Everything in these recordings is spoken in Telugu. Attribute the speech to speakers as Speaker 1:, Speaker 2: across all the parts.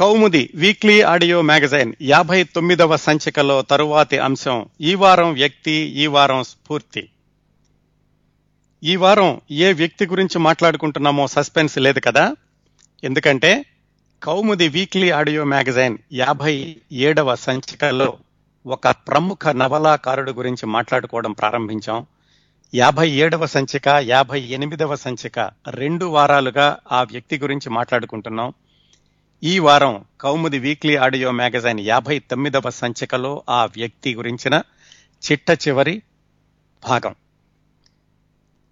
Speaker 1: కౌముది వీక్లీ ఆడియో మ్యాగజైన్ యాభై తొమ్మిదవ సంచికలో తరువాతి అంశం ఈ వారం వ్యక్తి ఈ వారం స్ఫూర్తి. ఈ వారం ఏ వ్యక్తి గురించి మాట్లాడుకుంటున్నామో సస్పెన్స్ లేదు కదా? ఎందుకంటే కౌముది వీక్లీ ఆడియో మ్యాగజైన్ యాభై ఏడవ సంచికలో ఒక ప్రముఖ నవలాకారుడు గురించి మాట్లాడుకోవడం ప్రారంభించాం. యాభై ఏడవ సంచిక యాభై ఎనిమిదవ సంచిక రెండు వారాలుగా ఆ వ్యక్తి గురించి మాట్లాడుకుంటున్నాం. ఈ వారం కౌముది వీక్లీ ఆడియో మ్యాగజైన్ యాభై తొమ్మిదవ సంచికలో ఆ వ్యక్తి గురించిన చిట్ట చివరి భాగం.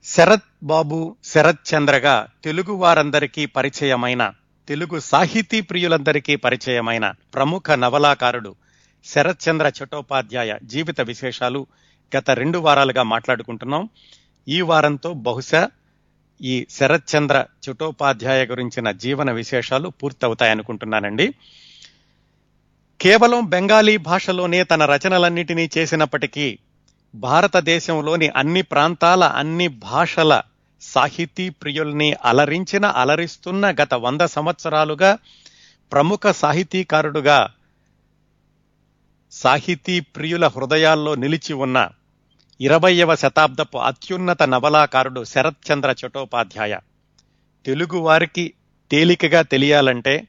Speaker 1: శరత్ బాబు శరత్ చంద్రగా తెలుగు వారందరికీ పరిచయమైన తెలుగు సాహితీ ప్రియులందరికీ పరిచయమైన ప్రముఖ నవలాకారుడు శరత్ చంద్ర చటోపాధ్యాయ జీవిత విశేషాలు గత రెండు వారాలుగా మాట్లాడుకుంటున్నాం. ఈ వారంతో బహుశా ఈ శరత్చంద్ర చుటోపాధ్యాయ చటోపాధ్యాయ గురించిన జీవన విశేషాలు పూర్తవుతాయనుకుంటున్నానండి. కేవలం బెంగాలీ భాషలోనే తన రచనలన్నిటినీ చేసినప్పటికీ భారతదేశంలోని అన్ని ప్రాంతాల అన్ని భాషల సాహితీ ప్రియుల్ని అలరించిన అలరిస్తున్న గత వంద సంవత్సరాలుగా ప్రముఖ సాహితీకారుడుగా సాహితీ ప్రియుల హృదయాల్లో నిలిచి ఉన్న ఇరవయవ శతాబ్దపు అత్యున్నత నవలాకారుడు శరత్ చంద్ర చటోపాధ్యాయ. తెలుగు వారికి తేలికగా తెలియాలంటే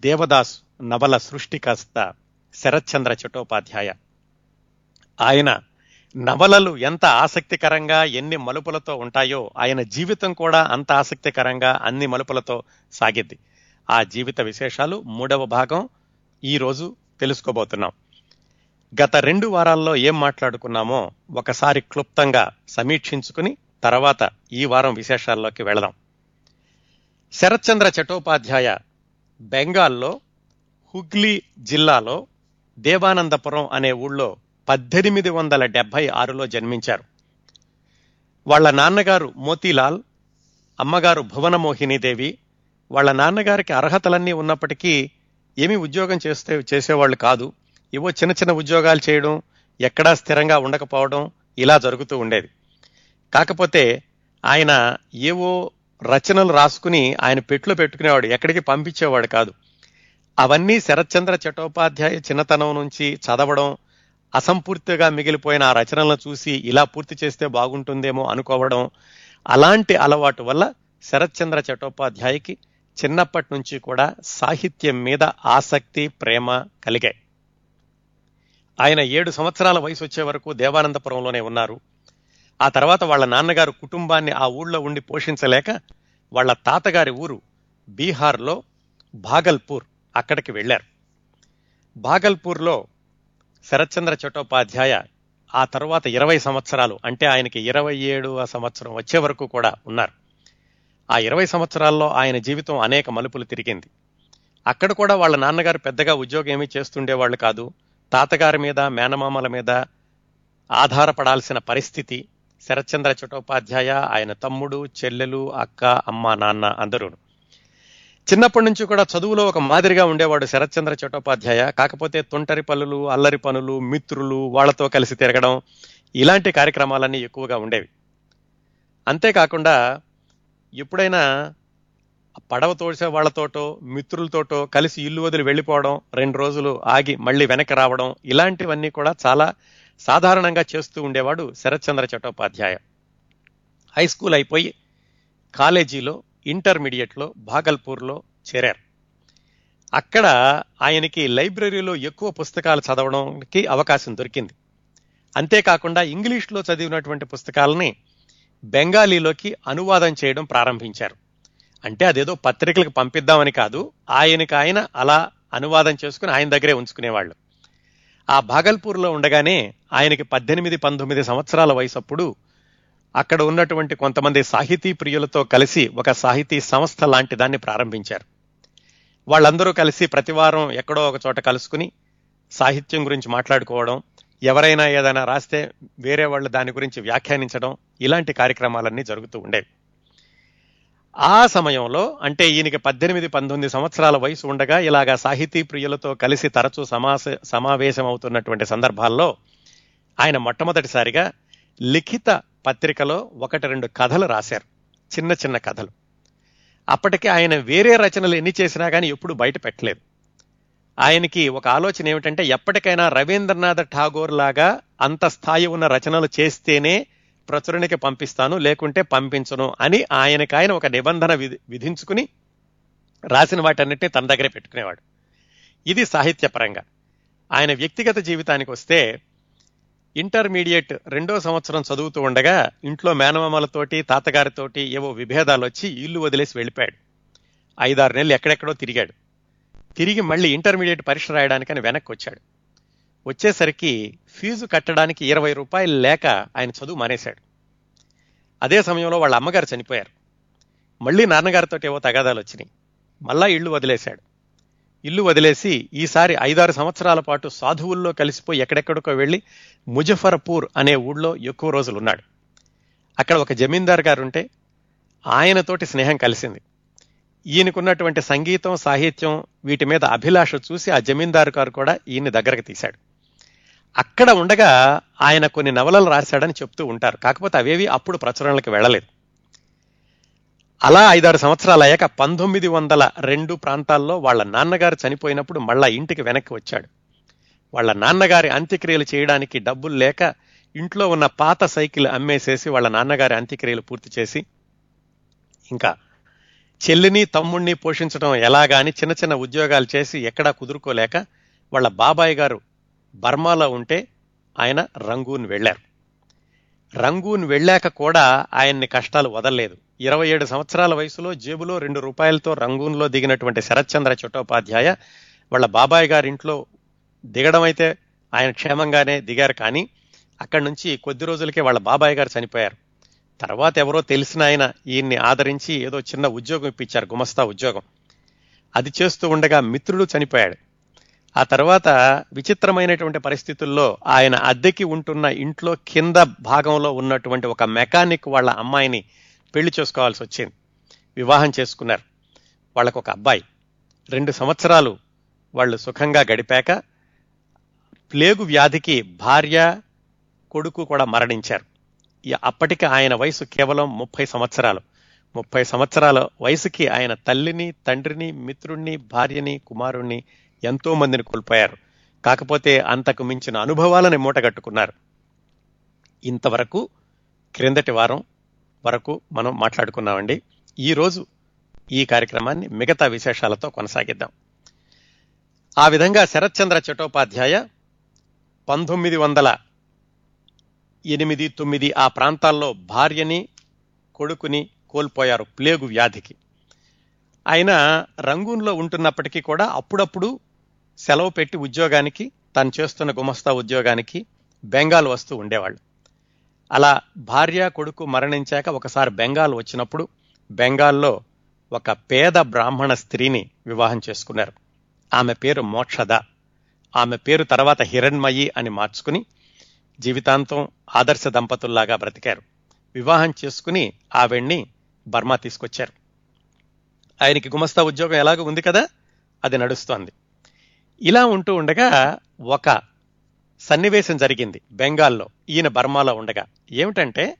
Speaker 1: దేవదాస్ నవల సృష్టికర్త శరత్చంద్ర చటోపాధ్యాయ. ఆయన నవలలు ఎంత ఆసక్తికరంగా ఎన్ని మలుపులతో ఉంటాయో ఆయన జీవితం కూడా అంత ఆసక్తికరంగా అన్ని మలుపులతో సాగిద్ది ఆ జీవిత విశేషాలు మూడవ భాగం ఈరోజు తెలుసుకోబోతున్నాం. గత రెండు వారాల్లో ఏం మాట్లాడుకున్నామో ఒకసారి క్లుప్తంగా సమీక్షించుకుని తర్వాత ఈ వారం విశేషాల్లోకి వెళదాం. శరత్చంద్ర చటోపాధ్యాయ బెంగాల్లో హుగ్లీ జిల్లాలో దేవానందపురం అనే ఊళ్ళో పద్దెనిమిది వందల డెబ్బై ఆరులో జన్మించారు. వాళ్ళ నాన్నగారు మోతీలాల్ అమ్మగారు భువనమోహినీదేవి వాళ్ళ నాన్నగారికి అర్హతలన్నీ ఉన్నప్పటికీ ఏమీ ఉద్యోగం చేస్తే చేసేవాళ్ళు కాదు. ఏవో చిన్న చిన్న ఉద్యోగాలు చేయడం ఎక్కడా స్థిరంగా ఉండకపోవడం ఇలా జరుగుతూ ఉండేది. కాకపోతే ఆయన ఏవో రచనలు రాసుకుని ఆయన పెట్లు పెట్టుకునేవాడు ఎక్కడికి పంపించేవాడు కాదు. అవన్నీ శరత్చంద్ర చటోపాధ్యాయ చిన్నతనం నుంచి చదవడం అసంపూర్తిగా మిగిలిపోయిన ఆ రచనలను చూసి ఇలా పూర్తి చేస్తే బాగుంటుందేమో అనుకోవడం అలాంటి అలవాటు వల్ల శరత్చంద్ర చటోపాధ్యాయకి చిన్నప్పటి నుంచి కూడా సాహిత్యం మీద ఆసక్తి ప్రేమ కలిగాయి. ఆయన ఏడు సంవత్సరాల వయసు వచ్చే వరకు దేవానందపురంలోనే ఉన్నారు. ఆ తర్వాత వాళ్ళ నాన్నగారు కుటుంబాన్ని ఆ ఊళ్ళో ఉండి పోషించలేక వాళ్ళ తాతగారి ఊరు బీహార్లో భాగల్పూర్ అక్కడికి వెళ్ళారు. భాగల్పూర్లో శరత్చంద్ర చటోపాధ్యాయ ఆ తర్వాత ఇరవై సంవత్సరాలు అంటే ఆయనకి ఇరవై ఏడవ సంవత్సరం వచ్చే వరకు కూడా ఉన్నారు. ఆ ఇరవై సంవత్సరాల్లో ఆయన జీవితం అనేక మలుపులు తిరిగింది. అక్కడ కూడా వాళ్ళ నాన్నగారు పెద్దగా ఉద్యోగం ఏమీ చేస్తుండేవాళ్ళు కాదు. తాతగారి మీద మేనమామల మీద ఆధారపడాల్సిన పరిస్థితి శరత్చంద్ర చటోపాధ్యాయ ఆయన తమ్ముడు చెల్లెలు అక్క అమ్మ నాన్న అందరూ చిన్నప్పటి నుంచి కూడా చదువులో ఒక మాదిరిగా ఉండేవాడు శరత్చంద్ర చటోపాధ్యాయ కాకపోతే తొంటరి పనులు అల్లరి పనులు మిత్రులు వాళ్ళతో కలిసి తిరగడం ఇలాంటి కార్యక్రమాలన్నీ ఎక్కువగా ఉండేవి. అంతేకాకుండా ఎప్పుడైనా పడవ తోసే వాళ్ళతోటో మిత్రులతోటో కలిసి ఇల్లు వదిలి వెళ్ళిపోవడం రెండు రోజులు ఆగి మళ్ళీ వెనక్కి రావడం ఇలాంటివన్నీ కూడా చాలా సాధారణంగా చేస్తూ ఉండేవాడు శరత్చంద్ర చటోపాధ్యాయ హై స్కూల్ అయిపోయి కాలేజీలో ఇంటర్మీడియట్లో భాగల్పూర్లో చేరారు. అక్కడ ఆయనకి లైబ్రరీలో ఎక్కువ పుస్తకాలు చదవడానికి అవకాశం దొరికింది. అంతేకాకుండా ఇంగ్లీష్లో చదివినటువంటి పుస్తకాలని బెంగాలీలోకి అనువాదం చేయడం ప్రారంభించారు. అంటే అదేదో పత్రికలకు పంపిద్దామని కాదు ఆయనకి ఆయన అలా అనువాదం చేసుకుని ఆయన దగ్గరే ఉంచుకునేవాళ్ళు. ఆ భాగల్పూర్లో ఉండగానే ఆయనకి పద్దెనిమిది పంతొమ్మిది సంవత్సరాల వయసప్పుడు అక్కడ ఉన్నటువంటి కొంతమంది సాహితీ ప్రియులతో కలిసి ఒక సాహితీ సంస్థ లాంటి దాన్ని ప్రారంభించారు. వాళ్ళందరూ కలిసి ప్రతివారం ఎక్కడో ఒక చోట కలుసుకుని సాహిత్యం గురించి మాట్లాడుకోవడం ఎవరైనా ఏదైనా రాస్తే వేరే వాళ్ళు దాని గురించి వ్యాఖ్యానించడం ఇలాంటి కార్యక్రమాలన్నీ జరుగుతూ ఉండేవి. ఆ సమయంలో అంటే ఈయనకి పద్దెనిమిది పంతొమ్మిది సంవత్సరాల వయసు ఉండగా ఇలాగా సాహితీ ప్రియులతో కలిసి తరచూ సమాస సమావేశం అవుతున్నటువంటి సందర్భాల్లో ఆయన మొట్టమొదటిసారిగా లిఖిత పత్రికలో ఒకటి రెండు కథలు రాశారు. చిన్న చిన్న కథలు. అప్పటికి ఆయన వేరే రచనలు ఎన్ని చేసినా కానీ ఎప్పుడు బయట పెట్టలేదు. ఆయనకి ఒక ఆలోచన ఏమిటంటే ఎప్పటికైనా రవీంద్రనాథ్ ఠాగూర్ లాగా అంత స్థాయి ఉన్న రచనలు చేస్తేనే ప్రచురణకి పంపిస్తాను లేకుంటే పంపించను అని ఆయనకి ఆయన ఒక నిబంధన విధి విధించుకుని రాసిన వాటన్నిటిని తన దగ్గరే పెట్టుకునేవాడు. ఇది సాహిత్యపరంగా. ఆయన వ్యక్తిగత జీవితానికి వస్తే ఇంటర్మీడియట్ రెండో సంవత్సరం చదువుతూ ఉండగా ఇంట్లో మేనమామలతోటి తాతగారితోటి ఏవో విభేదాలు వచ్చి ఇల్లు వదిలేసి వెళ్ళిపోయాడు. ఐదారు నెలలు ఎక్కడెక్కడో తిరిగాడు. తిరిగి మళ్ళీ ఇంటర్మీడియట్ పరీక్ష రాయడానికని వెనక్కి వచ్చాడు వచ్చేసరికి ఫీజు కట్టడానికి ఇరవై రూపాయలు లేక ఆయన చదువు మానేశాడు. అదే సమయంలో వాళ్ళ అమ్మగారు చనిపోయారు. మళ్ళీ నాన్నగారితో ఏవో తగాదాలు వచ్చినాయి. మళ్ళా ఇల్లు వదిలేశాడు. ఇల్లు వదిలేసి ఈసారి ఐదారు సంవత్సరాల పాటు సాధువుల్లో కలిసిపోయి ఎక్కడెక్కడికో వెళ్ళి ముజఫర్పూర్ అనే ఊళ్ళో ఎక్కువ రోజులు ఉన్నాడు అక్కడ ఒక జమీందార్ గారు ఉంటే ఆయనతోటి స్నేహం కలిసింది. ఈయనకున్నటువంటి సంగీతం సాహిత్యం వీటి మీద అభిలాష చూసి ఆ జమీందారు గారు కూడా ఈయన్ని దగ్గరకు తీశాడు. అక్కడ ఉండగా ఆయన కొన్ని నవలలు రాశాడని చెప్తూ ఉంటారు. కాకపోతే అవేవి అప్పుడు ప్రచురణలకు వెళ్ళలేదు. అలా ఐదారు సంవత్సరాలు అయ్యాక పంతొమ్మిది వందల రెండు ప్రాంతాల్లో వాళ్ళ నాన్నగారు చనిపోయినప్పుడు మళ్ళా ఇంటికి వెనక్కి వచ్చాడు. వాళ్ళ నాన్నగారి అంత్యక్రియలు చేయడానికి డబ్బులు లేక ఇంట్లో ఉన్న పాత సైకిల్ అమ్మేసేసి వాళ్ళ నాన్నగారి అంత్యక్రియలు పూర్తి చేసి ఇంకా చెల్లిని తమ్ముణ్ణి పోషించడం ఎలాగా అని చిన్న చిన్న ఉద్యోగాలు చేసి ఎక్కడా కుదురుకోలేక వాళ్ళ బాబాయ్ గారు బర్మాలో ఉంటే ఆయన రంగూన్ వెళ్ళారు. రంగూన్ వెళ్ళాక కూడా ఆయన్ని కష్టాలు వదలలేదు. ఇరవై ఏడు సంవత్సరాల వయసులో జేబులో రెండు రూపాయలతో రంగూన్లో దిగినటువంటి శరత్చంద్ర చట్టోపాధ్యాయ వాళ్ళ బాబాయ్ గారింట్లో దిగడం అయితే ఆయన క్షేమంగానే దిగారు కానీ అక్కడి నుంచి కొద్ది రోజులకే వాళ్ళ బాబాయ్ గారు చనిపోయారు. తర్వాత ఎవరో తెలిసిన ఆయన ఈయన్ని ఆదరించి ఏదో చిన్న ఉద్యోగం ఇప్పించారు గుమస్తా ఉద్యోగం. అది చేస్తూ ఉండగా మిత్రుడు చనిపోయాడు. ఆ తర్వాత విచిత్రమైనటువంటి పరిస్థితుల్లో ఆయన అద్దెకి ఉంటున్న ఇంట్లో కింద భాగంలో ఉన్నటువంటి ఒక మెకానిక్ వాళ్ళ అమ్మాయిని పెళ్ళి చేసుకోవాల్సి వచ్చింది. వివాహం చేసుకున్నారు. వాళ్ళకు ఒక అబ్బాయి. రెండు సంవత్సరాలు వాళ్ళు సుఖంగా గడిపాక ప్లేగు వ్యాధికి భార్య కొడుకు కూడా మరణించారు. అప్పటికి ఆయన వయసు కేవలం ముప్పై సంవత్సరాలు. ముప్పై సంవత్సరాల వయసుకి ఆయన తల్లిని తండ్రిని మిత్రుణ్ణి భార్యని కుమారుణ్ణి ఎంతో మందిని కోల్పోయారు. కాకపోతే అంతకు మించిన అనుభవాలను మూటగట్టుకున్నారు. ఇంతవరకు క్రిందటి వారం వరకు మనం మాట్లాడుకున్నామండి. ఈరోజు ఈ కార్యక్రమాన్ని మిగతా విశేషాలతో కొనసాగిద్దాం. ఆ విధంగా శరత్చంద్ర చటోపాధ్యాయ పంతొమ్మిది వందల ఎనిమిది తొమ్మిది ఆ ప్రాంతాల్లో భార్యని కొడుకుని కోల్పోయారు ప్లేగు వ్యాధికి. ఆయన రంగూన్లో ఉంటున్నప్పటికీ కూడా అప్పుడప్పుడు సెలవు పెట్టి ఉద్యోగానికి తను చేస్తున్న గుమస్తా ఉద్యోగానికి బెంగాల్ వస్తూ ఉండేవాళ్ళు. అలా భార్య కొడుకు మరణించాక ఒకసారి బెంగాల్ వచ్చినప్పుడు బెంగాల్లో ఒక పేద బ్రాహ్మణ స్త్రీని వివాహం చేసుకున్నారు. ఆమె పేరు మోక్షద. ఆమె పేరు తర్వాత హిరణ్మయి అని మార్చుకుని జీవితాంతం ఆదర్శ దంపతుల్లాగా బ్రతికారు. వివాహం చేసుకుని ఆవిడ్ని బర్మా తీసుకొచ్చారు. ఆయనకి గుమస్తా ఉద్యోగం ఎలాగో ఉంది కదా? అది నడుస్తోంది. ఇలా ఉంటూ ఉండగా ఒక సన్నివేశం జరిగింది బెంగాల్లో. ఈయన బర్మాలో ఉండగా. ఏమిటంటే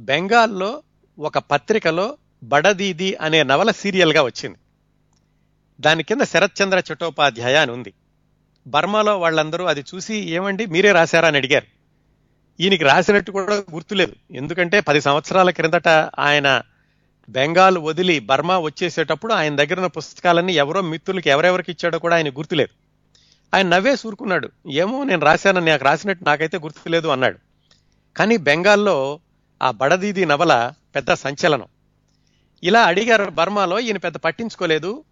Speaker 1: బెంగాల్లో ఒక పత్రికలో బడదీది అనే నవల సీరియల్గా వచ్చింది. దాని కింద శరత్చంద్ర చట్టోపాధ్యాయ అని ఉంది. బర్మాలో వాళ్ళందరూ అది చూసి ఏమండి మీరే రాశారా అని అడిగారు. ఈయనకి రాసినట్టు కూడా గుర్తులేదు. ఎందుకంటే పది సంవత్సరాల క్రిందట ఆయన బెంగాల్ వదిలి బర్మా వచ్చేసేటప్పుడు ఆయన దగ్గర ఉన్న పుస్తకాలన్నీ ఎవరో మిత్రులకి ఎవరెవరికి ఇచ్చాడో కూడా ఆయన గుర్తులేదు. ఆయన నవ్వే సూరుకున్నాడు. ఏమో నేను రాశానని నాకు రాసినట్టు నాకైతే గుర్తులేదు అన్నాడు. కానీ బెంగాల్లో ఆ బడదీది నవల పెద్ద సంచలనం. ఇలా అడిగారు బర్మాలో ఈయన పెద్ద పట్టించుకోలేదు.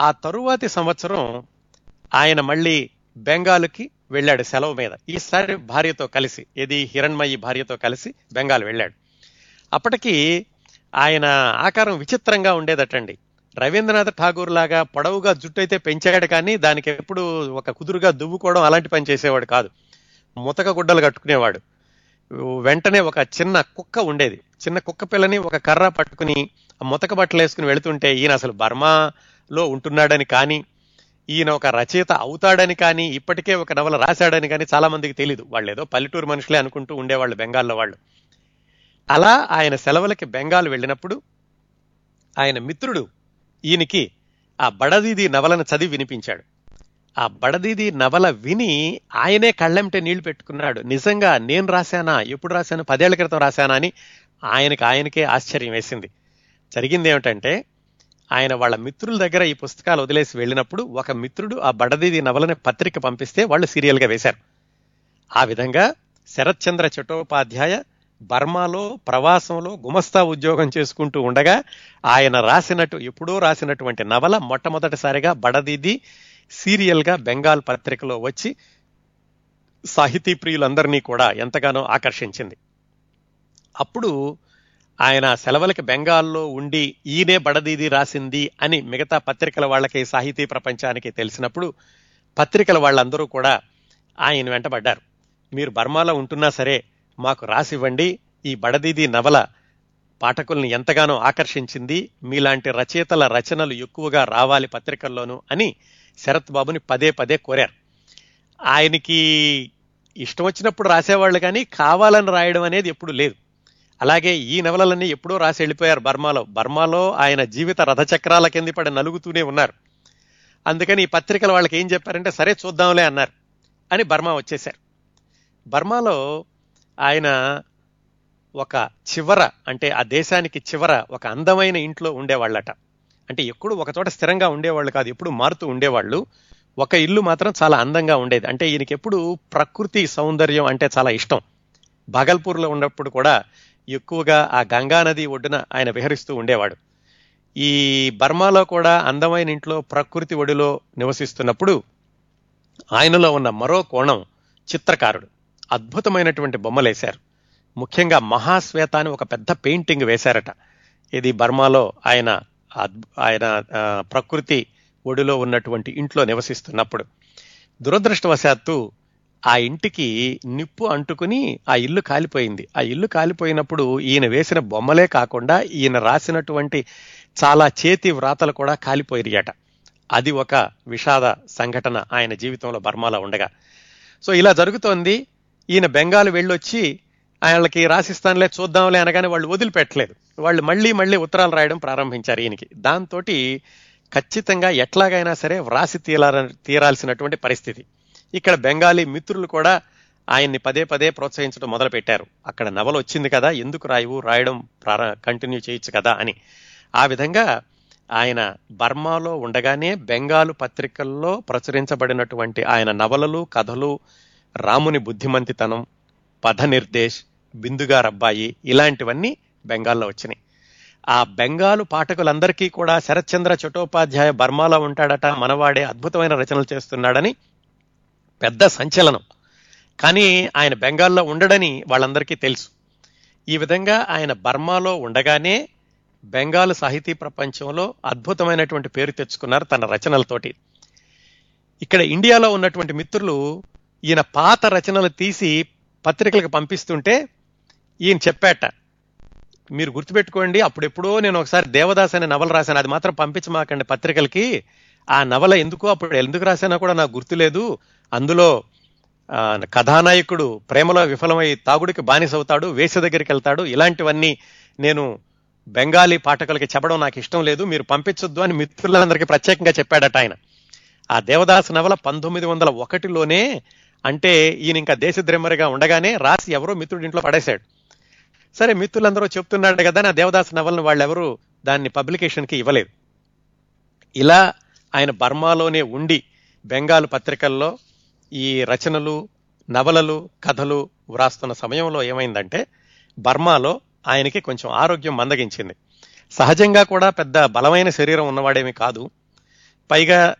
Speaker 1: ఆ తరువాతి సంవత్సరం ఆయన మళ్ళీ బెంగాల్కి వెళ్ళాడు సెలవు మీద. ఈసారి భార్యతో కలిసి ఇది హిరణ్మయి భార్యతో కలిసి బెంగాల్ వెళ్ళాడు. అప్పటికి ఆయన ఆకారం విచిత్రంగా ఉండేదటండి. రవీంద్రనాథ్ ఠాగూర్ లాగా పొడవుగా జుట్టు అయితే పెంచాడు కానీ దానికి ఎప్పుడు ఒక కుదురుగా దువ్వుకోవడం అలాంటి పని చేసేవాడు కాదు. ముతక గుడ్డలు కట్టుకునేవాడు. వెంటనే ఒక చిన్న కుక్క ఉండేది. చిన్న కుక్క పిల్లని ఒక కర్ర పట్టుకుని ముతక బట్టలు వేసుకుని వెళుతుంటే ఈయన అసలు బర్మాలో ఉంటున్నాడని కానీ ఈయన ఒక రచయిత అవుతాడని కానీ ఇప్పటికే ఒక నవల రాశాడని కానీ చాలా మందికి తెలీదు. వాళ్ళు ఏదో పల్లెటూరు మనుషులే అనుకుంటూ ఉండేవాళ్ళు బెంగాల్లో వాళ్ళు. అలా ఆయన సెలవులకి బెంగాల్ వెళ్ళినప్పుడు ఆయన మిత్రుడు ఈయనకి ఆ బడదీది నవలను చదివి వినిపించాడు. ఆ బడదీది నవల విని ఆయనే కళ్ళెంటే నీళ్ళు పెట్టుకున్నాడు. నిజంగా నేను రాశానా? ఎప్పుడు రాశాను? పదేళ్ళ క్రితం రాశానా అని ఆయనకి ఆయనకే ఆశ్చర్యం వేసింది. జరిగింది ఏమిటంటే ఆయన వాళ్ళ మిత్రుల దగ్గర ఈ పుస్తకాలు వదిలేసి వెళ్ళినప్పుడు ఒక మిత్రుడు ఆ బడదీది నవలని పత్రిక పంపిస్తే వాళ్ళు సీరియల్గా వేశారు. ఆ విధంగా శరత్చంద్ర చట్టోపాధ్యాయ బర్మాలో ప్రవాసంలో గుమస్తా ఉద్యోగం చేసుకుంటూ ఉండగా ఆయన రాసినట్టు ఎప్పుడో రాసినటువంటి నవల మొట్టమొదటిసారిగా బడదీది సీరియల్గా బెంగాల్ పత్రికలో వచ్చి సాహితీ ప్రియులందరినీ కూడా ఎంతగానో ఆకర్షించింది. అప్పుడు ఆయన సెలవులకి బెంగాల్లో ఉండి ఈయనే బడదీది రాసింది అని మిగతా పత్రికల వాళ్ళకి సాహితీ ప్రపంచానికి తెలిసినప్పుడు పత్రికల వాళ్ళందరూ కూడా ఆయన వెంటబడ్డారు. మీరు బర్మాలో ఉంటున్నా సరే మాకు రాసివ్వండి. ఈ బడదీది నవల పాఠకుల్ని ఎంతగానో ఆకర్షించింది. మీలాంటి రచయితల రచనలు ఎక్కువగా రావాలి పత్రికల్లోనూ అని శరత్ బాబుని పదే పదే కోరారు. ఆయనకి ఇష్టం వచ్చినప్పుడు రాసేవాళ్ళు కానీ కావాలని రాయడం అనేది ఎప్పుడు లేదు. అలాగే ఈ నవలలన్నీ ఎప్పుడో రాసి వెళ్ళిపోయారు బర్మాలో. బర్మాలో ఆయన జీవిత రథచక్రాల కింద పడి నలుగుతూనే ఉన్నారు. అందుకని ఈ పత్రికల వాళ్ళకి ఏం చెప్పారంటే సరే చూద్దాంలే అన్నారు అని బర్మా వచ్చేశారు. బర్మాలో ఆయన ఒక చివర అంటే ఆ దేశానికి చివర ఒక అందమైన ఇంట్లో ఉండేవాళ్ళట. అంటే ఎప్పుడు ఒకచోట స్థిరంగా ఉండేవాళ్ళు కాదు ఎప్పుడు మారుతూ ఉండేవాళ్ళు. ఒక ఇల్లు మాత్రం చాలా అందంగా ఉండేది. అంటే ఈయనకి ఎప్పుడు ప్రకృతి సౌందర్యం అంటే చాలా ఇష్టం. భాగల్పూర్లో ఉన్నప్పుడు కూడా ఎక్కువగా ఆ గంగా నది ఒడ్డున ఆయన విహరిస్తూ ఉండేవాడు. ఈ బర్మాలో కూడా అందమైన ఇంట్లో ప్రకృతి ఒడిలో నివసిస్తున్నప్పుడు ఆయనలో ఉన్న మరో కోణం చిత్రకారుడు. అద్భుతమైనటువంటి బొమ్మలేశారు. ముఖ్యంగా మహాశ్వేత అని ఒక పెద్ద పెయింటింగ్ వేశారట. ఇది బర్మాలో ఆయన ఆయన ప్రకృతి ఒడిలో ఉన్నటువంటి ఇంట్లో నివసిస్తున్నప్పుడు. దురదృష్టవశాత్తు ఆ ఇంటికి నిప్పు అంటుకుని ఆ ఇల్లు కాలిపోయింది. ఆ ఇల్లు కాలిపోయినప్పుడు ఈయన వేసిన బొమ్మలే కాకుండా ఈయన రాసినటువంటి చాలా చేతి వ్రాతలు కూడా కాలిపోయినాయట. అది ఒక విషాద సంఘటన ఆయన జీవితంలో బర్మాలో ఉండగా. సో ఇలా జరుగుతోంది. ఈయన బెంగాల్ వెళ్ళొచ్చి ఆయనకి రాసిస్తానులే చూద్దాంలే అనగానే వాళ్ళు వదిలిపెట్టలేదు. వాళ్ళు మళ్ళీ మళ్ళీ ఉత్తరాలు రాయడం ప్రారంభించారు ఈయనకి. దాంతో ఖచ్చితంగా ఎట్లాగైనా సరే వ్రాసి తీరాల తీరాల్సినటువంటి పరిస్థితి. ఇక్కడ బెంగాలీ మిత్రులు కూడా ఆయన్ని పదే పదే ప్రోత్సహించడం మొదలుపెట్టారు. అక్కడ నవల వచ్చింది కదా ఎందుకు రాయవు? రాయడం ప్రార కంటిన్యూ చేయొచ్చు కదా అని. ఆ విధంగా ఆయన బర్మాలో ఉండగానే బెంగాలు పత్రికల్లో ప్రచురించబడినటువంటి ఆయన నవలలు కథలు రాముని బుద్ధిమంతితనం పథ నిర్దేశ్ బిందుగారబ్బాయి ఇలాంటివన్నీ బెంగాల్లో వచ్చినాయి. ఆ బెంగాలు పాఠకులందరికీ కూడా శరత్చంద్ర చటోపాధ్యాయ బర్మాలో ఉంటాడట మనవాడే అద్భుతమైన రచనలు చేస్తున్నాడని పెద్ద సంచలనం. కానీ ఆయన బెంగాల్లో ఉండడని వాళ్ళందరికీ తెలుసు. ఈ విధంగా ఆయన బర్మాలో ఉండగానే బెంగాల్ సాహితీ ప్రపంచంలో అద్భుతమైనటువంటి పేరు తెచ్చుకున్నారు తన రచనలతోటి. ఇక్కడ ఇండియాలో ఉన్నటువంటి మిత్రులు ఈయన పాత రచనలు తీసి పత్రికలకు పంపిస్తుంటే ఈయన చెప్పాట మీరు గుర్తుపెట్టుకోండి అప్పుడెప్పుడో నేను ఒకసారి దేవదాస్ అనే నవల రాశాను. అది మాత్రం పంపించమాకండి పత్రికలకి. ఆ నవల ఎందుకు అప్పుడు ఎందుకు రాశానో కూడా నాకు గుర్తులేదు. అందులో కథానాయకుడు ప్రేమలో విఫలమై తాగుడికి బానిసవుతాడు వేస దగ్గరికి వెళ్తాడు. ఇలాంటివన్నీ నేను బెంగాలీ పాఠకులకి చెప్పడం నాకు ఇష్టం లేదు. మీరు పంపించొద్దు అని మిత్రులందరికీ ప్రత్యేకంగా చెప్పాడట ఆయన. ఆ దేవదాస్ నవల పంతొమ్మిది వందల ఒకటిలోనే అంటే ఈయన ఇంకా దేశద్రెమ్మరిగా ఉండగానే రాసి ఎవరో మిత్రుడి ఇంట్లో పడేశాడు. సరే మిత్రులందరూ చెప్తున్నాడు కదా నా దేవదాస్ నవలను వాళ్ళెవరూ దాన్ని పబ్లికేషన్కి ఇవ్వలేదు. ఇలా ఆయన బర్మాలోనే ఉండి బెంగాల్ పత్రికల్లో ఈ రచనలు నవలలు కథలు వ్రాస్తున్న సమయంలో ఏమైందంటే బర్మాలో ఆయనకి కొంచెం ఆరోగ్యం మందగించింది. సహజంగా కూడా పెద్ద బలమైన శరీరం ఉన్నవాడేమి కాదు. పైగా